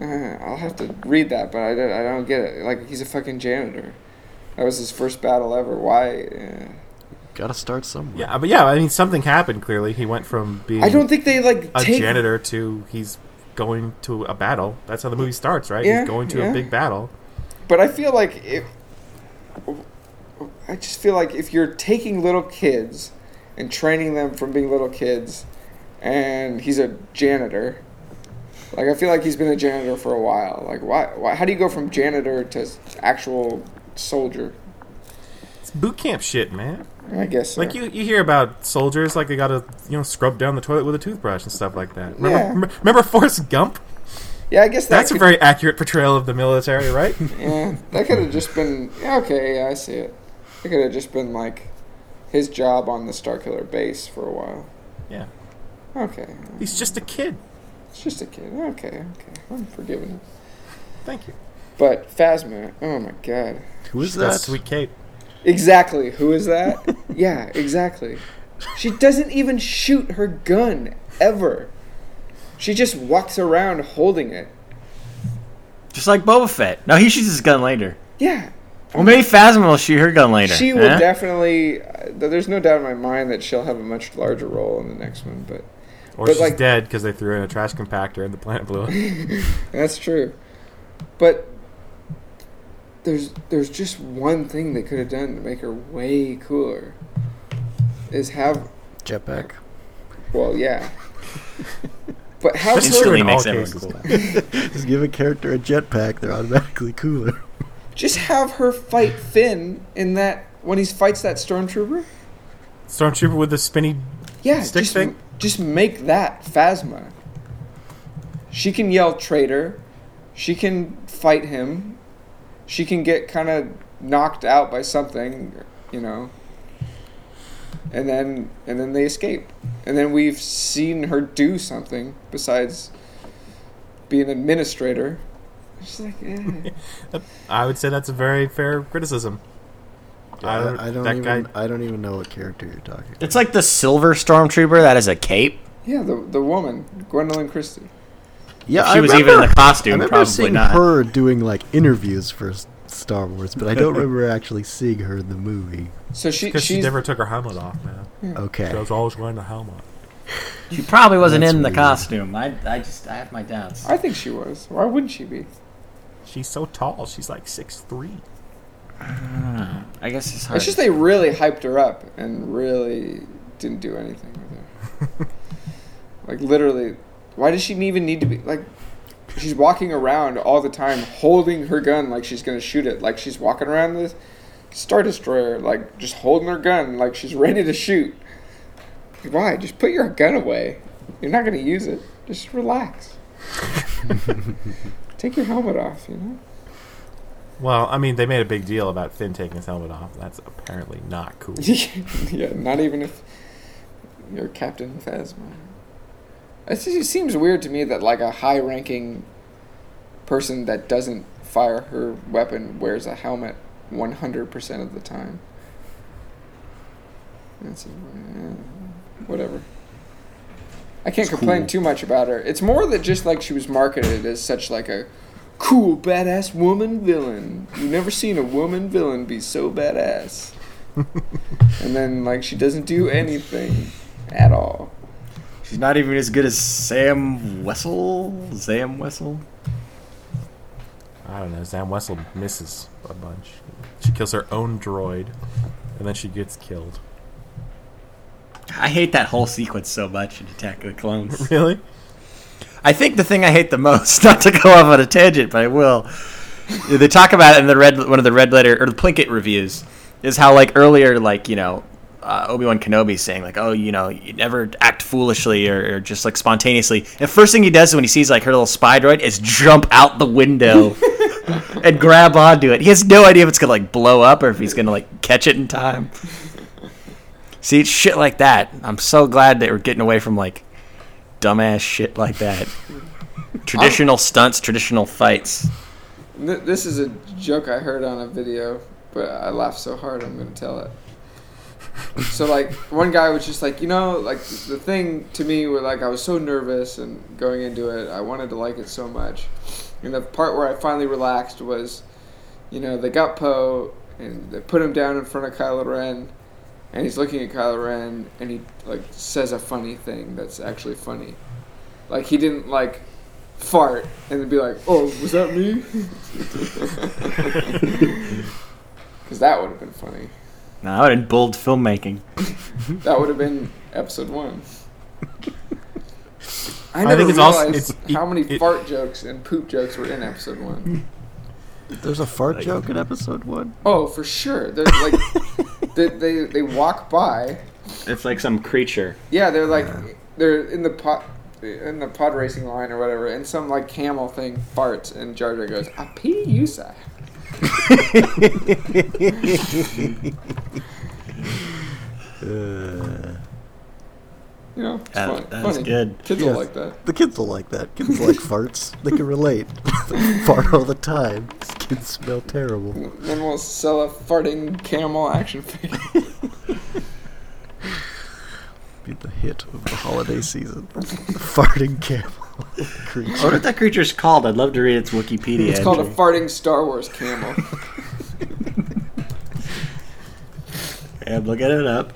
Uh, I'll have to read that, but I don't, I don't get it. Like he's a fucking janitor. That was his first battle ever. Why? Uh, Gotta start somewhere. Yeah, but yeah, I mean, something happened. Clearly, he went from being I don't think they like a take. janitor to he's going to a battle. That's how the movie starts, right? Yeah, he's going to yeah. a big battle. But I feel like if I just feel like if you're taking little kids and training them from being little kids, and he's a janitor, like I feel like he's been a janitor for a while. Like why? why how do you go from janitor to actual soldier? It's boot camp shit, man. I guess so. Like you, you hear about soldiers like they gotta you know scrub down the toilet with a toothbrush and stuff like that. Remember, Yeah. remember, remember Forrest Gump? Yeah, I guess that That's a very accurate portrayal of the military, right? yeah. That could have just been yeah, okay. Yeah, I see it. It could have just been like his job on the Starkiller base for a while. yeah, Okay, he's just a kid. It's just a kid. Okay, okay, I'm forgiving him. Thank you. But Phasma, oh my god. Who is That's that? Sweet Kate. Exactly. Who is that? yeah, exactly. She doesn't even shoot her gun ever. She just walks around holding it. Just like Boba Fett. No, he shoots his gun later. Yeah. Well, maybe Phasma will shoot her gun later. She will huh? definitely. Uh, there's no doubt in my mind that she'll have a much larger role in the next one, but Or But, she's like- dead because they threw her in a trash compactor and the planet blew up. that's true. But there's there's just one thing they could have done to make her way cooler. Is have Jetpack. well, yeah. But how That's her true Instantly makes everyone cool. Just give a character a jetpack, they're automatically cooler. Just have her fight Finn in that when he fights that stormtrooper. Stormtrooper with the spinny. Yeah, Stick just thing? Just make that Phasma. She can yell traitor. She can fight him. She can get kind of knocked out by something, you know. And then and then they escape. And then we've seen her do something besides be an administrator. Like, eh. I would say that's a very fair criticism. I, don't- I don't that even. guy- I don't even know what character you're talking. It's like the silver stormtrooper that is a cape. yeah, the the woman, Gwendoline Christie. Yeah, If she I was remember, even in the costume. I costume, remember probably seeing not. her doing like interviews for Star Wars, but I don't remember actually seeing her in the movie. So she Because she never took her helmet off, man. Okay. She was always wearing the helmet. She probably wasn't That's in the weird. costume. I, I just, I have my doubts. I think she was. Why wouldn't she be? She's so tall. She's like six three. I guess it's hard. It's just they really hyped her up and really didn't do anything with her. like literally, why does she even need to be like? She's walking around all the time holding her gun like she's gonna shoot it. Like she's walking around the star destroyer like just holding her gun like she's ready to shoot. Why? Just put your gun away. You're not gonna use it. Just relax. Take your helmet off. You know. Well, I mean, they made a big deal about Finn taking his helmet off. That's apparently not cool. yeah, not even if you're Captain Phasma. It just- it seems weird to me that like a high-ranking person that doesn't fire her weapon wears a helmet 100% of the time. That's uh, whatever. I can't complain cool. too much about her. It's more that just like she was marketed as such like a cool badass woman villain. You've never seen a woman villain be so badass. and then like she doesn't do anything at all. She's not even as good as Zam Wesell. Zam Wesell. I don't know. Zam Wesell misses a bunch. She kills her own droid, and then she gets killed. I hate that whole sequence so much in Attack of the Clones. Really? I think the thing I hate the most, not to go off on a tangent, but I will. They talk about it in the red, one of the red letter or the Plinkett reviews, is how like earlier, like you know, uh, Obi Wan Kenobi saying like, oh, you know, you never act foolishly or, or just like spontaneously. And first thing he does when he sees like her little spy droid is jump out the window and grab onto it. He has no idea if it's gonna like blow up or if he's gonna like catch it in time. See, it's shit like that. I'm so glad that we're getting away from like dumbass shit like that. Traditional stunts, traditional fights. Th- This is a joke I heard on a video, but I laughed so hard I'm gonna tell it. so like one guy was just like, you know, like the thing to me where like I was so nervous and going into it, I wanted to like it so much. And the part where I finally relaxed was, you know, they got Poe and they put him down in front of Kylo Ren, and he's looking at Kylo Ren and he like says a funny thing that's actually funny. Like he didn't like fart and then be like, "Oh, was that me?" Because that would have been funny. No, that would have been bold filmmaking. That would have been episode one. I I never think it's also- realized it's- how many it- fart jokes and poop jokes were in episode one. There's a fart joke in episode one. Oh, for sure. They're like they, they they walk by. It's like some creature. Yeah, they're like they're in the pod in the pod racing line or whatever, and some like camel thing farts, and Jar Jar goes, "A pee you say." Uh, You know, it's That- fun, that's funny. good. Kids Yes. will like that. the kids will like that. Kids like farts. They can relate. They fart all the time. These kids smell terrible. Then we'll sell a farting camel action figure. Be the hit of the holiday season. The farting camel I wonder creature. what that creature's called. I'd love to read its Wikipedia. It's called a farting Star Wars camel. Yeah, I'm looking it up.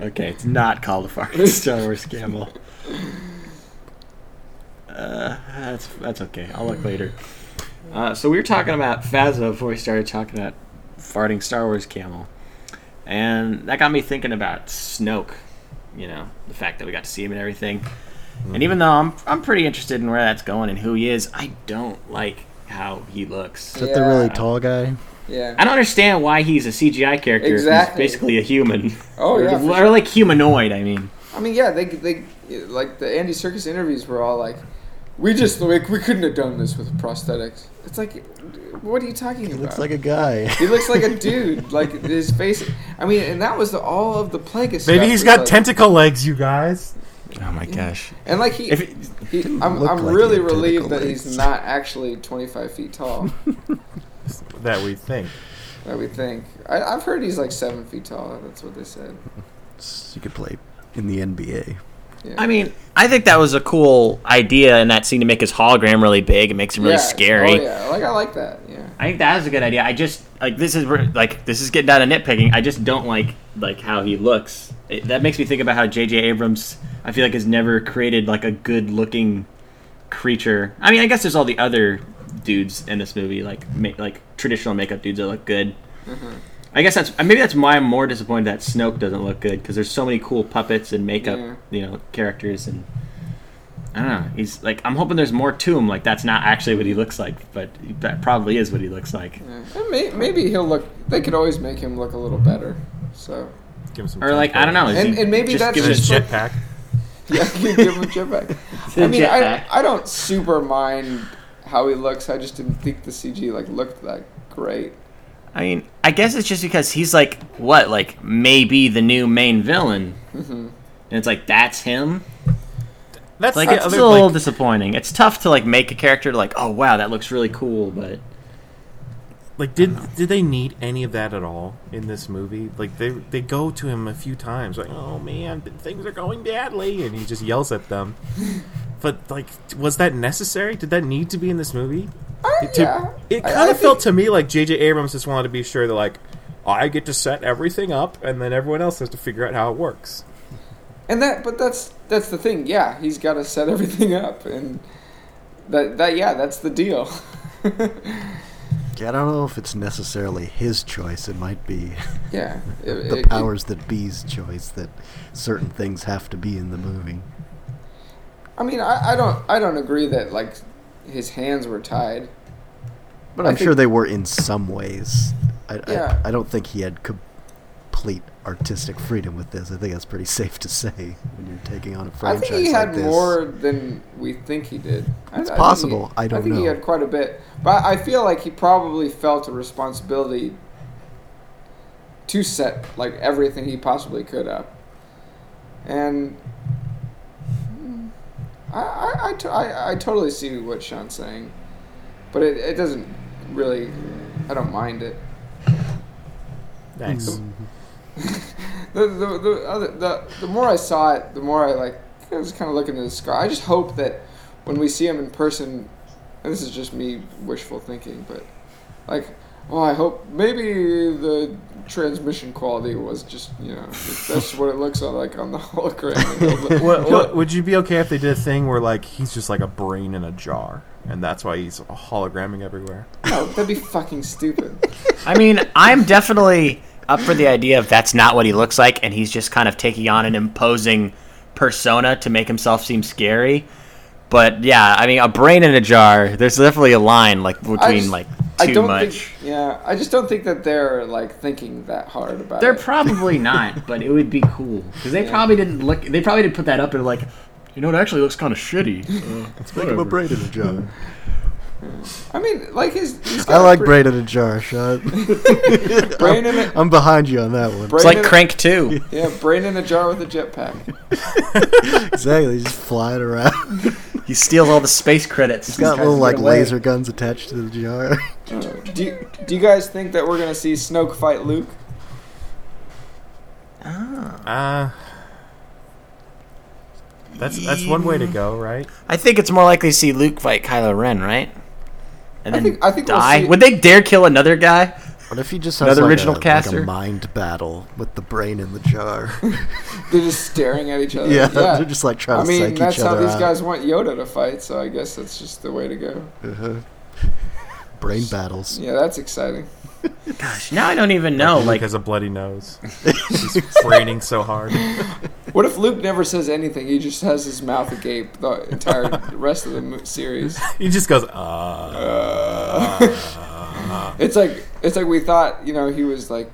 Okay, it's not called a fucking Star Wars camel. Uh, that's that's okay. I'll look later. Uh, so we were talking about Phasma before we started talking about farting Star Wars camel, and that got me thinking about Snoke. You know, the fact that we got to see him and everything. And even though I'm I'm pretty interested in where that's going and who he is, I don't like how he looks. Is that the really tall guy? Yeah. I don't understand why he's a CGI character. Exactly. He's basically a human. Oh or, yeah. for or sure. like humanoid. I mean, I mean, yeah. They they like the Andy Serkis interviews were all like, "We just like we couldn't have done this with prosthetics." It's like, what are you talking He about? He looks like a guy. He looks like a dude. Like his face. I mean, and that was the, all of the Plagueis. Maybe stuff he's was got like- tentacle legs, you guys. oh my gosh. And like he, it, he I'm, I'm like really had relieved that legs. he's not actually 25 feet tall. That we think. that we think. I, I've heard he's like seven feet tall. That's what they said. You could play in the NBA. Yeah. I mean, I think that was a cool idea in that scene to make his hologram really big. It makes him really Yeah. scary. Oh yeah, like I like that. Yeah. I think that is a good idea. I just like this is like this is getting down to nitpicking. I just don't like like how he looks. It, that makes me think about how J.J. Abrams I feel like has never created like a good looking creature. I mean, I guess there's all the other dudes in this movie like ma- like traditional makeup dudes that look good. Mm-hmm. I guess that's maybe that's why I'm more disappointed that Snoke doesn't look good because there's so many cool puppets and makeup, Yeah. you know, characters and I don't know. He's like I'm hoping there's more to him. Like that's not actually what he looks like, but that probably is what he looks like. yeah. May, maybe he'll look. They could always make him look a little better. So Give him some Or like I don't know. And- and maybe just that's give And it his just a like- jetpack. yeah, you give him a jetpack. I mean, I. I don't super mind how he looks. I just didn't think the CG like looked that great. I mean, I guess it's just because he's like what, like maybe the new main villain, Mm-hmm. and it's like that's him. That's Like the it's other, a little like, disappointing. It's tough to like make a character like, oh wow, that looks really cool, but Like, did did they need any of that at all in this movie? Like, they they go to him a few times, like, "Oh man, things are going badly," and he just yells at them. But like, was that necessary? Did that need to be in this movie? I, It, yeah, it kind of felt think- to me like J.J. Abrams just wanted to be sure that like I get to set everything up, and then everyone else has to figure out how it works. And that, but that's that's the thing. Yeah, he's got to set everything up, and that that yeah, that's the deal. Yeah, I don't know if it's necessarily his choice. It might be yeah, it- the it- powers that be's choice that certain things have to be in the movie. I mean, I, I don't I don't agree that like his hands were tied. But I'm sure they were in some ways. I, Yeah. I, I don't think he had complete artistic freedom with this. I think that's pretty safe to say when you're taking on a franchise I think he had like this. more than we think he did. It's I think possible. he- I don't know. I think he had quite a bit, but I feel like he probably felt a responsibility to set like everything he possibly could up, and I I, I, I, I totally see what Sean's saying, but it, it doesn't really. I don't mind it. Thanks. Mm-hmm. the, the, the, other, the, the more I saw it, the more I like. I was kind of looking at the scar. I just hope that when we see him in person, and this is just me wishful thinking, but like, oh, I hope maybe the transmission quality was just you know that's what it looks like on the hologram. And he'll- What, what, would you be okay if they did a thing where like he's just like a brain in a jar, and that's why he's hologramming everywhere? no, that'd be fucking stupid. I mean, I'm definitely up for the idea of that's not what he looks like, and he's just kind of taking on an imposing persona to make himself seem scary. But yeah, I mean, a brain in a jar. There's definitely a line like between just- like I too don't much. think. Yeah, I just don't think that they're like thinking that hard about it. They're it. probably not, but it would be cool because they Yeah. probably didn't look. They probably didn't put that up and like, you know, it actually looks kind of shitty. Uh, Let's make him a brain in a jar. I mean, like his. he's I got a like pre- brain in a jar, shot. brain in it. I'm behind you on that one. Brain it's like in a- Crank Two. Yeah, brain in a jar with a jetpack. Exactly, just flying around. He steals all the space credits. He's got Tries little like away. laser guns attached to the jar. Uh, do you, Do you guys think that we're gonna see Snoke fight Luke? Uh that's that's one way to go, right? I think it's more likely to see Luke fight Kylo Ren, right? And I then think- I think we'll die. see- Would they dare kill another guy? What if he just has Another like, original a, like caster? a mind battle with the brain in the jar? They're just staring at each other. yeah, they're just like trying to. I to mean, psych that's how these out. guys want Yoda to fight, so I guess that's just the way to go. Uh-huh. Brain battles. Yeah, that's exciting. Gosh, now I don't even know. Luke Like, has a bloody nose. He's braining so hard. What if Luke never says anything? He just has his mouth agape the entire rest of the series. He just goes, uh. It's like it's like we thought, you know, he was like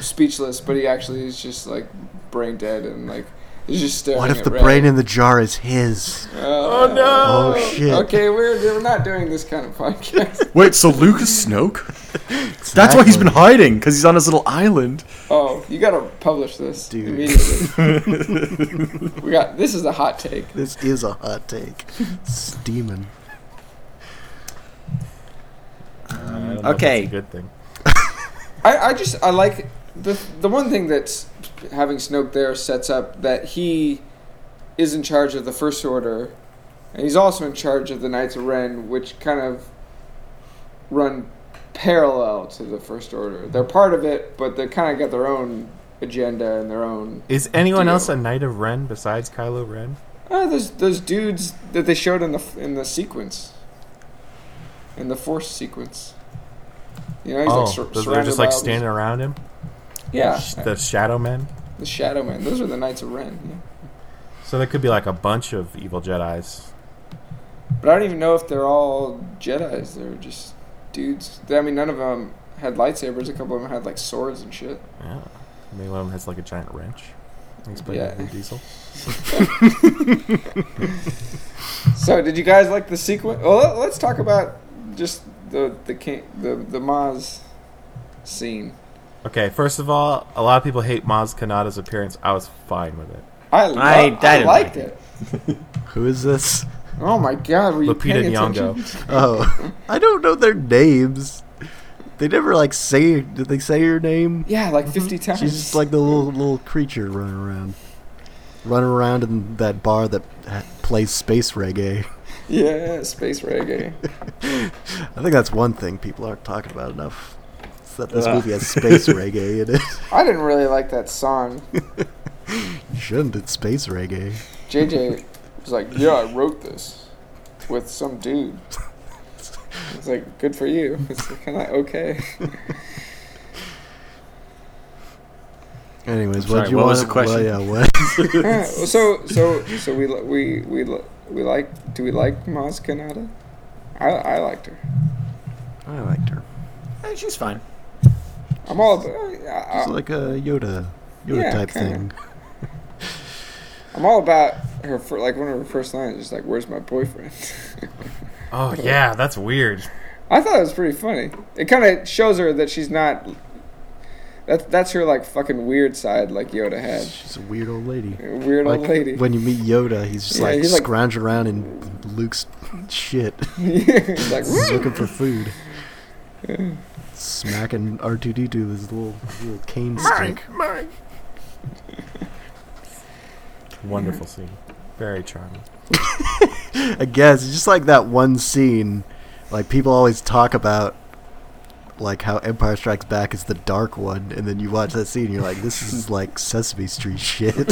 speechless, but he actually is just like brain dead and like he's just staring. What if at the Rey. brain in the jar is his? Oh, oh no! Oh, shit. Okay, we're we're not doing this kind of podcast. wait, so Luke is Snoke? That's why he's been hiding because he's on his little island. Oh, you gotta publish this Dude. immediately. we got this is a hot take. This is a hot take. Steaming. I don't know if Okay. that's a good thing. I, I just I like the the one thing that's having Snoke there sets up that he is in charge of the First Order, and he's also in charge of the Knights of Ren, which kind of run parallel to the First Order. They're part of it, but they kind of got their own agenda and their own. Is anyone Deal. else a Knight of Ren besides Kylo Ren? Uh, oh, those those dudes that they showed in the in the sequence, in the Force sequence. You know, he's oh, like sur- those are just like standing around him? Yeah, The Shadow Men? The Shadow Man. Those are the Knights of Ren. Yeah. So there could be like a bunch of evil Jedi's. But I don't even know if they're all Jedi's. They're just dudes. I mean, none of them had lightsabers. A couple of them had like swords and shit. Yeah. Maybe one of them has like a giant wrench. He's playing Yeah. Vin Diesel. So, did you guys like the sequence? Well, let- let's talk about just the the the the Maz scene. Okay, first of all, a lot of people hate Maz Kanata's appearance. I was fine with it. I lo- I- I, I didn't liked like it. Who is this? Oh my god, were you Lupita paying Nyong'o. attention? Oh, I don't know their names. They never like say. Did they say her name? Yeah, like mm-hmm. fifty times. She's just like the little little creature running around, running around in that bar that ha- plays space reggae. yeah, space reggae. I think that's one thing people aren't talking about enough. Is that this Ugh. movie has space reggae in it. I didn't really like that song. You shouldn't. It's space reggae. JJ was like, "Yeah, I wrote this with some dude." It's like, good for you. It's kind of okay. Anyways, Sorry, what you what want? was the question? Well, yeah, what? Alright, well, so so so we we we we like. Do we like Maz Kanata? I I liked her. I liked her. Eh, she's fine. I'm all about. Uh, I, She's like a Yoda, Yoda Yeah, type kinda. thing. I'm all about her. For, like one of her first lines, is like, "Where's my boyfriend?" Oh yeah, that's weird. I thought it was pretty funny. It kind of shows her that she's not. That's that's her like fucking weird side, like Yoda had. She's a weird old lady. A weird Like old lady. when you meet Yoda, he's just Yeah, like he's like- scrounging around in Luke's shit, He's like, He's looking for food. Smacking R two D two with his little little cane stick. Mike, Mike. Wonderful scene. Very charming. I guess it's just like that one scene. Like people always talk about, like how Empire Strikes Back is the dark one, and then you watch that scene, and you're like, this is like Sesame Street shit.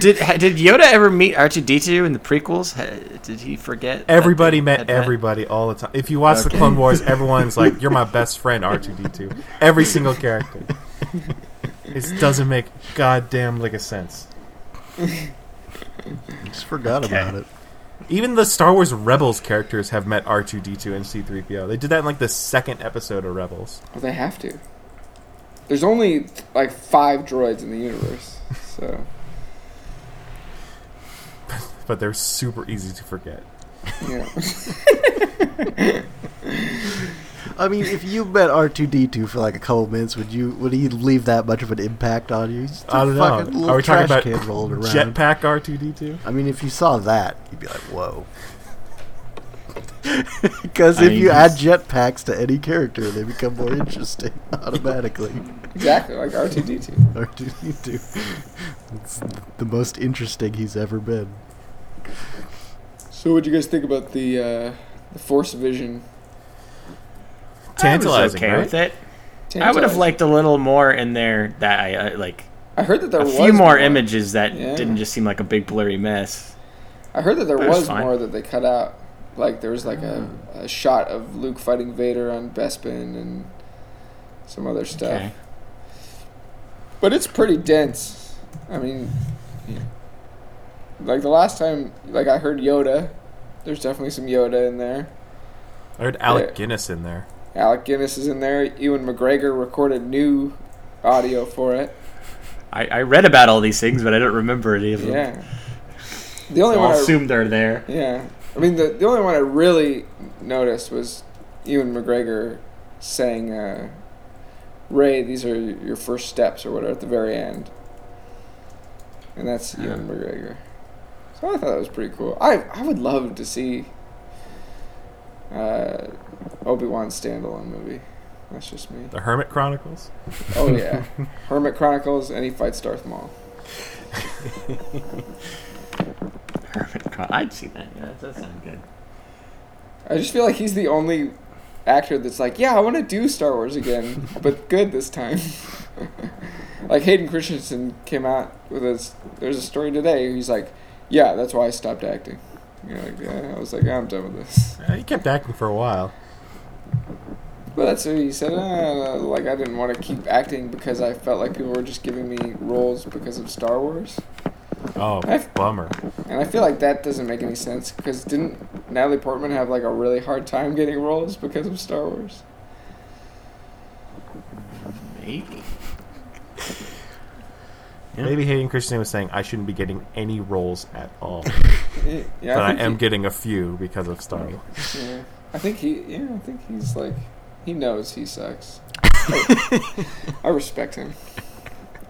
Did did Yoda ever meet R two D two in the prequels? Did he forget? Everybody they met had everybody all the time. If you watch the Clone Wars, everyone's like, "You're my best friend, R2D2." Every single character. It doesn't make goddamn lick of sense. just forgot Okay. about it. Even the Star Wars Rebels characters have met R2D2 and C3PO. They did that in like the second episode of Rebels. Well, they have to. There's only like five droids in the universe, so But they're super easy to forget. yeah. I mean, if you met R two D two for like a couple minutes, would you would he leave that much of an impact on you? He's just a I don't fucking know. Are we talking trash about can rolling around. Jetpack R2D2? I mean, if you saw that, you'd be like, "Whoa!" Because if mean, you add jetpacks to any character, they become more interesting automatically. exactly like R two D two. R two D two. It's the most interesting he's ever been. So, what do you guys think about the uh, the Force Vision? Tantalizing, I was okay right? with it. I would have liked a little more in there that I uh, like I heard that there a was few more images that Yeah. didn't just seem like a big blurry mess. I heard that there That was was more that they cut out. Like there was like a, a shot of Luke fighting Vader on Bespin and some other stuff. Okay. But it's pretty dense. I mean, like the last time, like I heard Yoda. There's definitely some Yoda in there. I heard Alec Yeah. Guinness in there. Alec Guinness is in there. Ewan McGregor recorded new audio for it. I, I read about all these things, but I don't remember any of them. Yeah. The only So one I'll assume they're there. Yeah. I mean, the, the only one I really noticed was Ewan McGregor saying, uh, Rey, these are your first steps or whatever at the very end. And that's Yeah. Ewan McGregor. So I thought that was pretty cool. I, I would love to see uh, Obi Wan standalone movie. That's just me. The Hermit Chronicles. Oh, yeah. Hermit Chronicles, and he fights Darth Maul. Hermit Cro- I'd see that. Yeah, that does sound good. I just feel like he's the only actor that's like, yeah, I want to do Star Wars again, but good this time. like Hayden Christensen came out with his. There's a story today. He's like, yeah, that's why I stopped acting. You know, like, yeah, I was like, I'm done with this. Uh, he kept acting for a while. But that's what he said. Uh, like I didn't want to keep acting because I felt like people were just giving me roles because of Star Wars, Oh, I've- bummer. and I feel like that doesn't make any sense. Because didn't Natalie Portman have like a really hard time getting roles because of Star Wars? Maybe. Yeah. Maybe Hayden Christensen was saying I shouldn't be getting any roles at all, Yeah, yeah, but I, think am he- getting a few because of Star Wars. Yeah, I think he. Yeah, I think he's like, he knows he sucks. I, I respect him.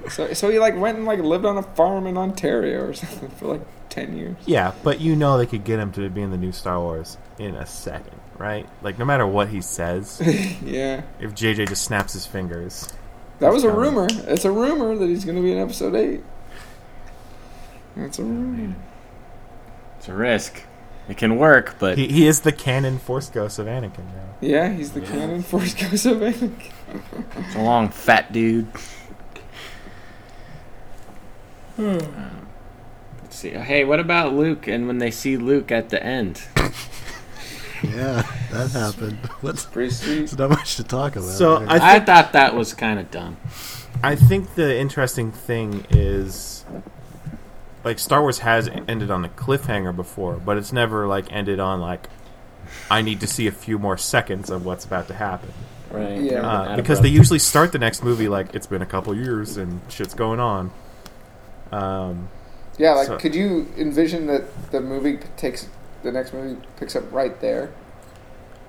So, so he like went and like lived on a farm in Ontario or something for like ten years. Yeah, but you know they could get him to be in the new Star Wars in a second, right? Like no matter what he says, yeah, if JJ just snaps his fingers, that was a coming. rumor. It's a rumor that he's gonna be in episode eight. That's a rumor. It's a risk. It can work, but he, he is the canon Force Ghost of Anakin now. Yeah, he's the canon Force Ghost of Anakin. it's a long fat dude. Hmm. Let's see. Hey, what about Luke and when they see Luke at the end? Yeah, that happened. What's Pretty sweet. there's not much to talk about. So, there. I I, thought that was kind of dumb. I think the interesting thing is like Star Wars has ended on a cliffhanger before, but it's never like ended on like I need to see a few more seconds of what's about to happen. Right. Yeah. Uh, because they usually start the next movie like it's been a couple years and shit's going on. Um, Yeah, like So- could you envision that the movie takes the next movie picks up right there?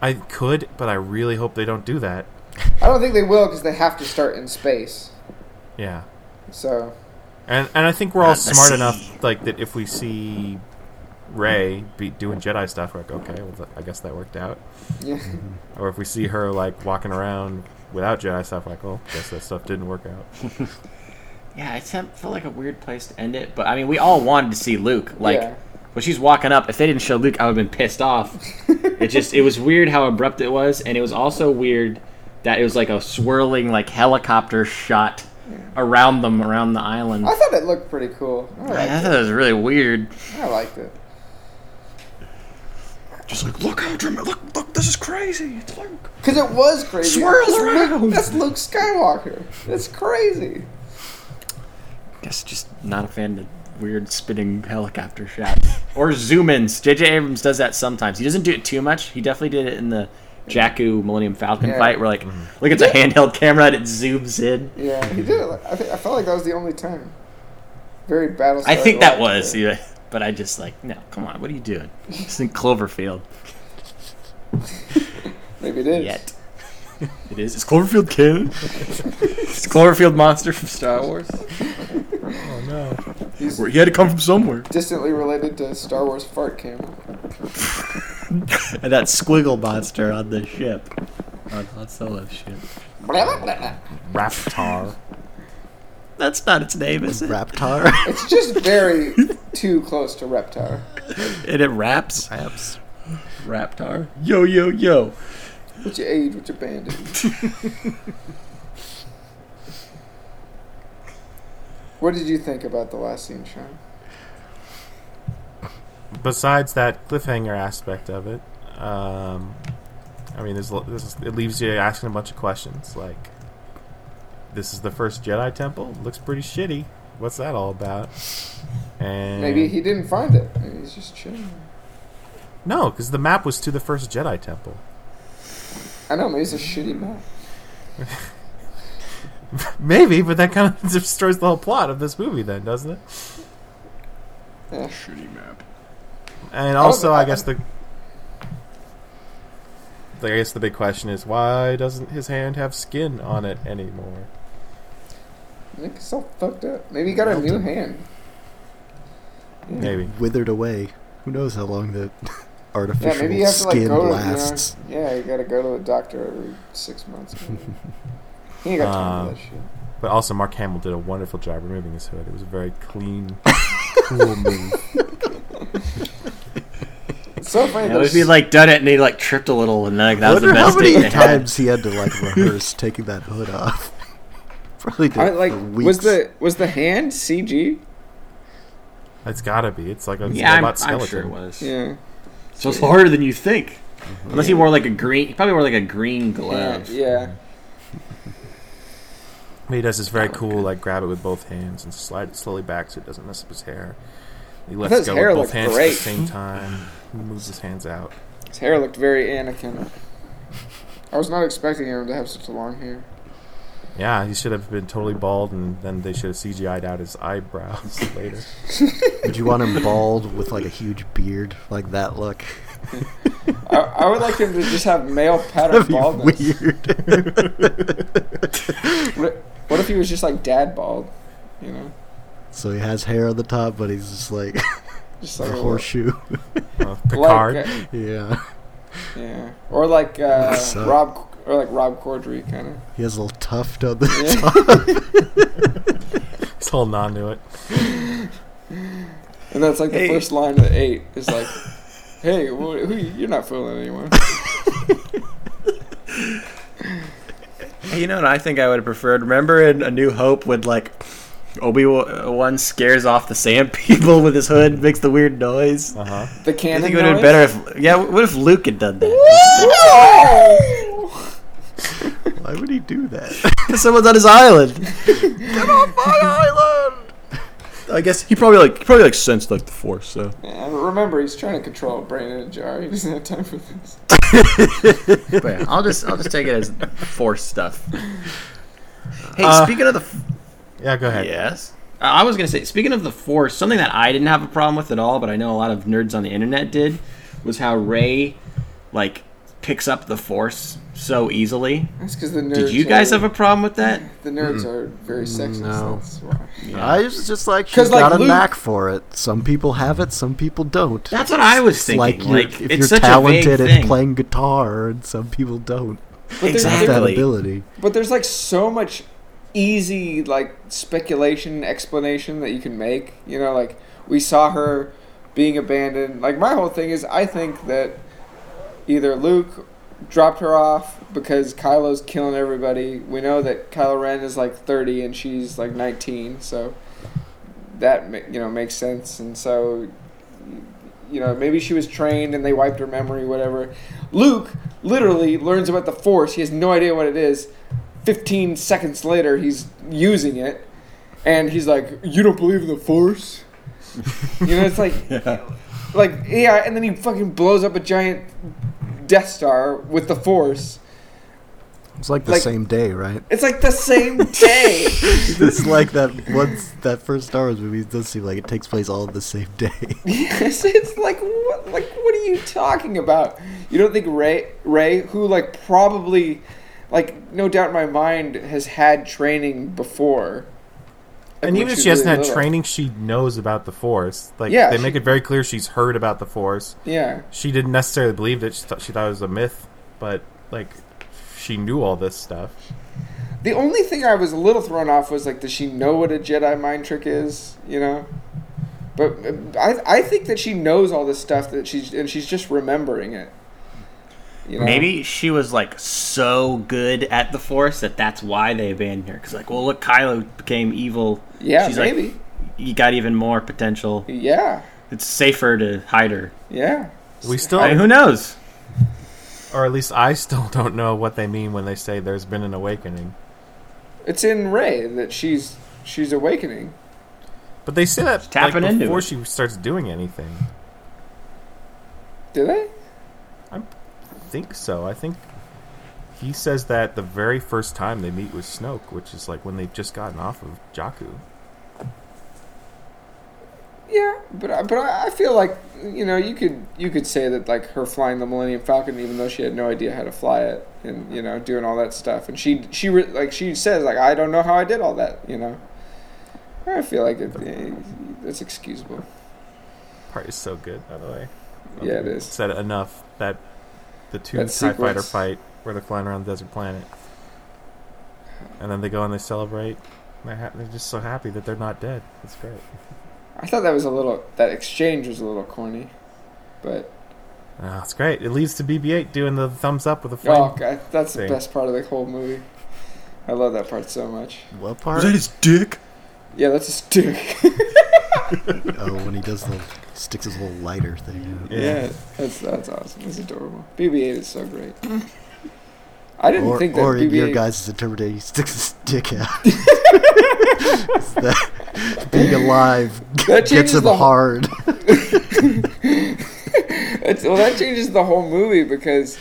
I could, but I really hope they don't do that. I don't think they will because they have to start in space. Yeah. So And and I think we're all smart sea. enough like that if we see Rey be doing Jedi stuff, we're like, okay, well, I guess that worked out. Yeah. Or if we see her like walking around without Jedi stuff, like, oh, guess that stuff didn't work out. Yeah, it felt felt like a weird place to end it. But I mean, we all wanted to see Luke. Like Yeah. When she's walking up, if they didn't show Luke, I would have been pissed off. it just it was weird how abrupt it was, and it was also weird that it was like a swirling like helicopter shot around them around the island. I thought it looked pretty cool. I I thought it. it was really weird. I liked it. Just like look how dramatic! Look, look, this is crazy. It's Luke. Because it was crazy. Swirl That's Luke- around. that's Luke Skywalker. That's crazy. Guess just not a fan of weird spinning helicopter shots or zoom ins. J.J. Abrams does that sometimes. He doesn't do it too much. He definitely did it in the Jakku Millennium Falcon Yeah. fight, where like, mm-hmm. look, it's a handheld camera and it zooms in. Yeah, he did it. I, think, I felt like that was the only time. Very battle. I think that was, yeah, but I just like, no, come on, what are you doing? It's in Cloverfield Maybe it is. yet. It is. It's Cloverfield canon. it's Cloverfield monster from Star Wars. Oh no. He's He had to come from somewhere. distantly related to Star Wars fart camera. And that squiggle monster on the ship. On Han Solo's ship. Raptar. That's not its name, is it? Raptar. It's just very too close to Reptar. And it raps. Raps. Raptar. Yo, yo, yo. What's your age? What's your bandit? what did you think about the last scene, Sean? Besides that cliffhanger aspect of it, um, I mean, there's, is, it leaves you asking a bunch of questions. Like, this is the first Jedi temple. Looks pretty shitty. What's that all about? And Maybe he didn't find it. Maybe he's just chilling. no, because the map was to the first Jedi temple. I know, maybe it's a shitty map. Maybe, but that kind of destroys the whole plot of this movie, then, doesn't it? Yeah. Shitty map. And also, I- I guess the, I guess the big question is why doesn't his hand have skin on it anymore? I think it's all fucked up. Maybe he got a new hand. Maybe. Withered away. Who knows how long the Yeah, artificial maybe you have to like skin go lasts. to you know, yeah, you gotta go to the doctor every six months. maybe. he ain't got time Um, for that shit. But also, Mark Hamill did a wonderful job removing his hood. It was a very clean, cool move. It's so funny. Yeah, if there's- he like done it and he like tripped a little and like that was the wonder best how many they times he had to like rehearse taking that hood off. Probably did I, it like for was weeks. the was the hand CG? It's gotta be. It's like a Yeah, I'm, robot I'm skeleton. sure it was. Yeah. So it's harder than you think. Unless he wore like a green, he probably wore like a green glove. Yeah. glove. Yeah. He does this very Oh, cool, like grab it with both hands and slide it slowly back so it doesn't mess up his hair. He lets his go hair with both hands great. at the same time. He moves his hands out. His hair looked very Anakin. I was not expecting him to have such a long hair. Yeah, he should have been totally bald, and then they should have CGI'd out his eyebrows later. Would you want him bald with like a huge beard, like that look? I, I would like him to just have male pattern baldness. weird. What, what if he was just like dad bald? You know, so he has hair on the top, but he's just like just a like a horseshoe. Uh, Like, Picard. uh, yeah. yeah, or like uh, So- Rob, or like Rob Corddry kind of. He has a little tuft on the Yeah. top. He's holding on to it. And that's like the first line of the eight is like, "Hey, wh- who, you're not fooling anyone." Hey, you know what I think I would have preferred? Remember in A New Hope when like Obi Wan scares off the sand people with his hood, makes the weird noise. Uh huh. The I think it would have been better if yeah. What if Luke had done that? Why would he do that? Someone's on his island. Get off my island! I guess he probably like he probably like sensed like the force. So Yeah, remember, he's trying to control a brain in a jar. He doesn't have time for this. but yeah, I'll just I'll just take it as force stuff. Hey, Uh, speaking of the f- Yeah, go ahead. yes, I was gonna say speaking of the force, something that I didn't have a problem with at all, but I know a lot of nerds on the internet did, was how Rey like picks up the force so easily. That's because the nerds. Did you guys are, have a problem with that? The nerds are very mm, sexist. No. That's why. I was just like, she's like, got a knack for it. Some people have it, some people don't. That's what I was It's thinking. like, Like, if it's you're such talented at playing guitar, and some people don't. But there's, Have that Exactly. ability. but there's like so much easy like speculation explanation that you can make. You know, like we saw her being abandoned. Like my whole thing is, I think that either Luke dropped her off because Kylo's killing everybody. We know that Kylo Ren is like 30 and she's like 19, so that you know makes sense. And so you know maybe she was trained and they wiped her memory, whatever. Luke literally learns about the Force. He has no idea what it is. 15 seconds later, he's using it, and he's like, "You don't believe in the Force?" you know, it's like, like yeah, and then he fucking blows up a giant Death Star with the Force. It's like the Like- same day, right? It's like the same day. it's like that once that first Star Wars movie does seem like it takes place all the same day. yes, it's like what? Like what are you talking about? You don't think Rey, Rey, who like probably, like no doubt in my mind, has had training before. And even if she hasn't really little. training, she knows about the Force. Like Yeah, they she- make it very clear she's heard about the Force. Yeah. She didn't necessarily believe it. She thought, she thought it was a myth, but like she knew all this stuff. The only thing I was a little thrown off was like, does she know what a Jedi mind trick is? You know, but uh, I I think that she knows all this stuff that she's and she's just remembering it. You know? Maybe she was like so good at the Force that that's why they abandoned her. Because like, well, look, Kylo became evil. Yeah, She's maybe. like, you got even more potential. yeah, It's safer to hide her. yeah. We still, I mean, who knows? or at least I still don't know what they mean when they say there's been an awakening. It's in Rey that she's she's awakening. But they say that tapping like, into before she starts doing anything. Do they? Think so. I think he says that the very first time they meet with Snoke, which is like when they've just gotten off of Jakku. Yeah, but I- but I feel like you know you could you could say that like her flying the Millennium Falcon, even though she had no idea how to fly it, and you know doing all that stuff, and she she re- like she says like I don't know how I did all that, you know. I feel like it, it's excusable. Part is so good, by the way. Yeah, it is. Said enough that the two That TIE fighter fight where they're flying around the desert planet. And then they go and they celebrate. They're, ha- they're just so happy that they're not dead. It's great. I thought that was a little that exchange was a little corny, but ah, Oh, it's great. It leads to BB-8 doing the thumbs up with a flame. oh god, that's the best part of the whole movie. I love that part so much. What part? Is that his dick? Yeah, that's his stick. oh, when he does the sticks his little lighter thing. out. Yeah. yeah, that's that's awesome. That's adorable. BB-8 is so great. I didn't Or, think that or in your BB-8 guys' interpretation, he sticks his dick out. It's that being alive That gets him the whole- hard. It's, well, that changes the whole movie because,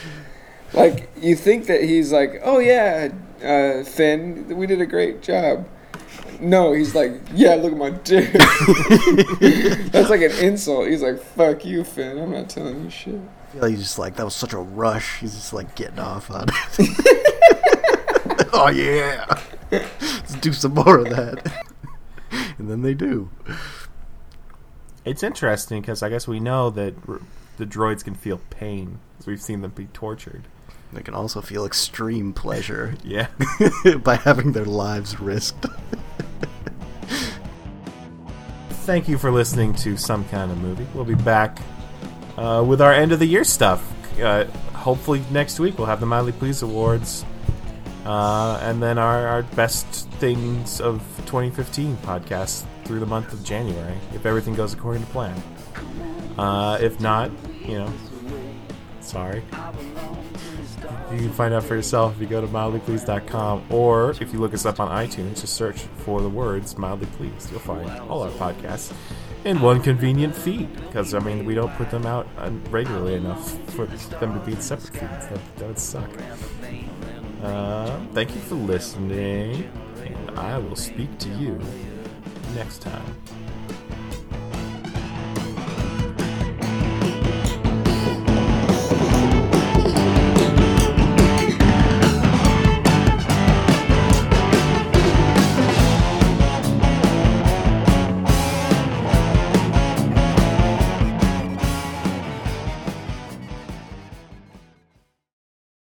like, you think that he's like, "Oh yeah, uh, Finn, we did a great job." No, he's like, "Yeah, look at my dick." That's like an insult. He's like, "Fuck you, Finn. I'm not telling you shit." I feel like he's just like that was such a rush. He's just like getting off on it. oh yeah, let's do some more of that. And then they do. It's interesting because I guess we know that r- the droids can feel pain because we've seen them be tortured. They can also feel extreme pleasure Yeah. by having their lives risked. Thank you for listening to Some Kind of Movie. We'll be back uh, with our end of the year stuff. Uh, hopefully next week we'll have the Mildly Please Awards. Uh, and then our, our best things of 2015 podcast through the month of January, if everything goes according to plan. Uh, if not, you know, sorry. You can find out for yourself if you go to mildlypleased.com or if you look us up on iTunes, just search for the words mildly pleased. You'll find all our podcasts in one convenient feed because, I mean, we don't put them out uh, regularly enough for them to be in separate feeds. That, that would suck. Uh, thank you for listening, and I will speak to you next time.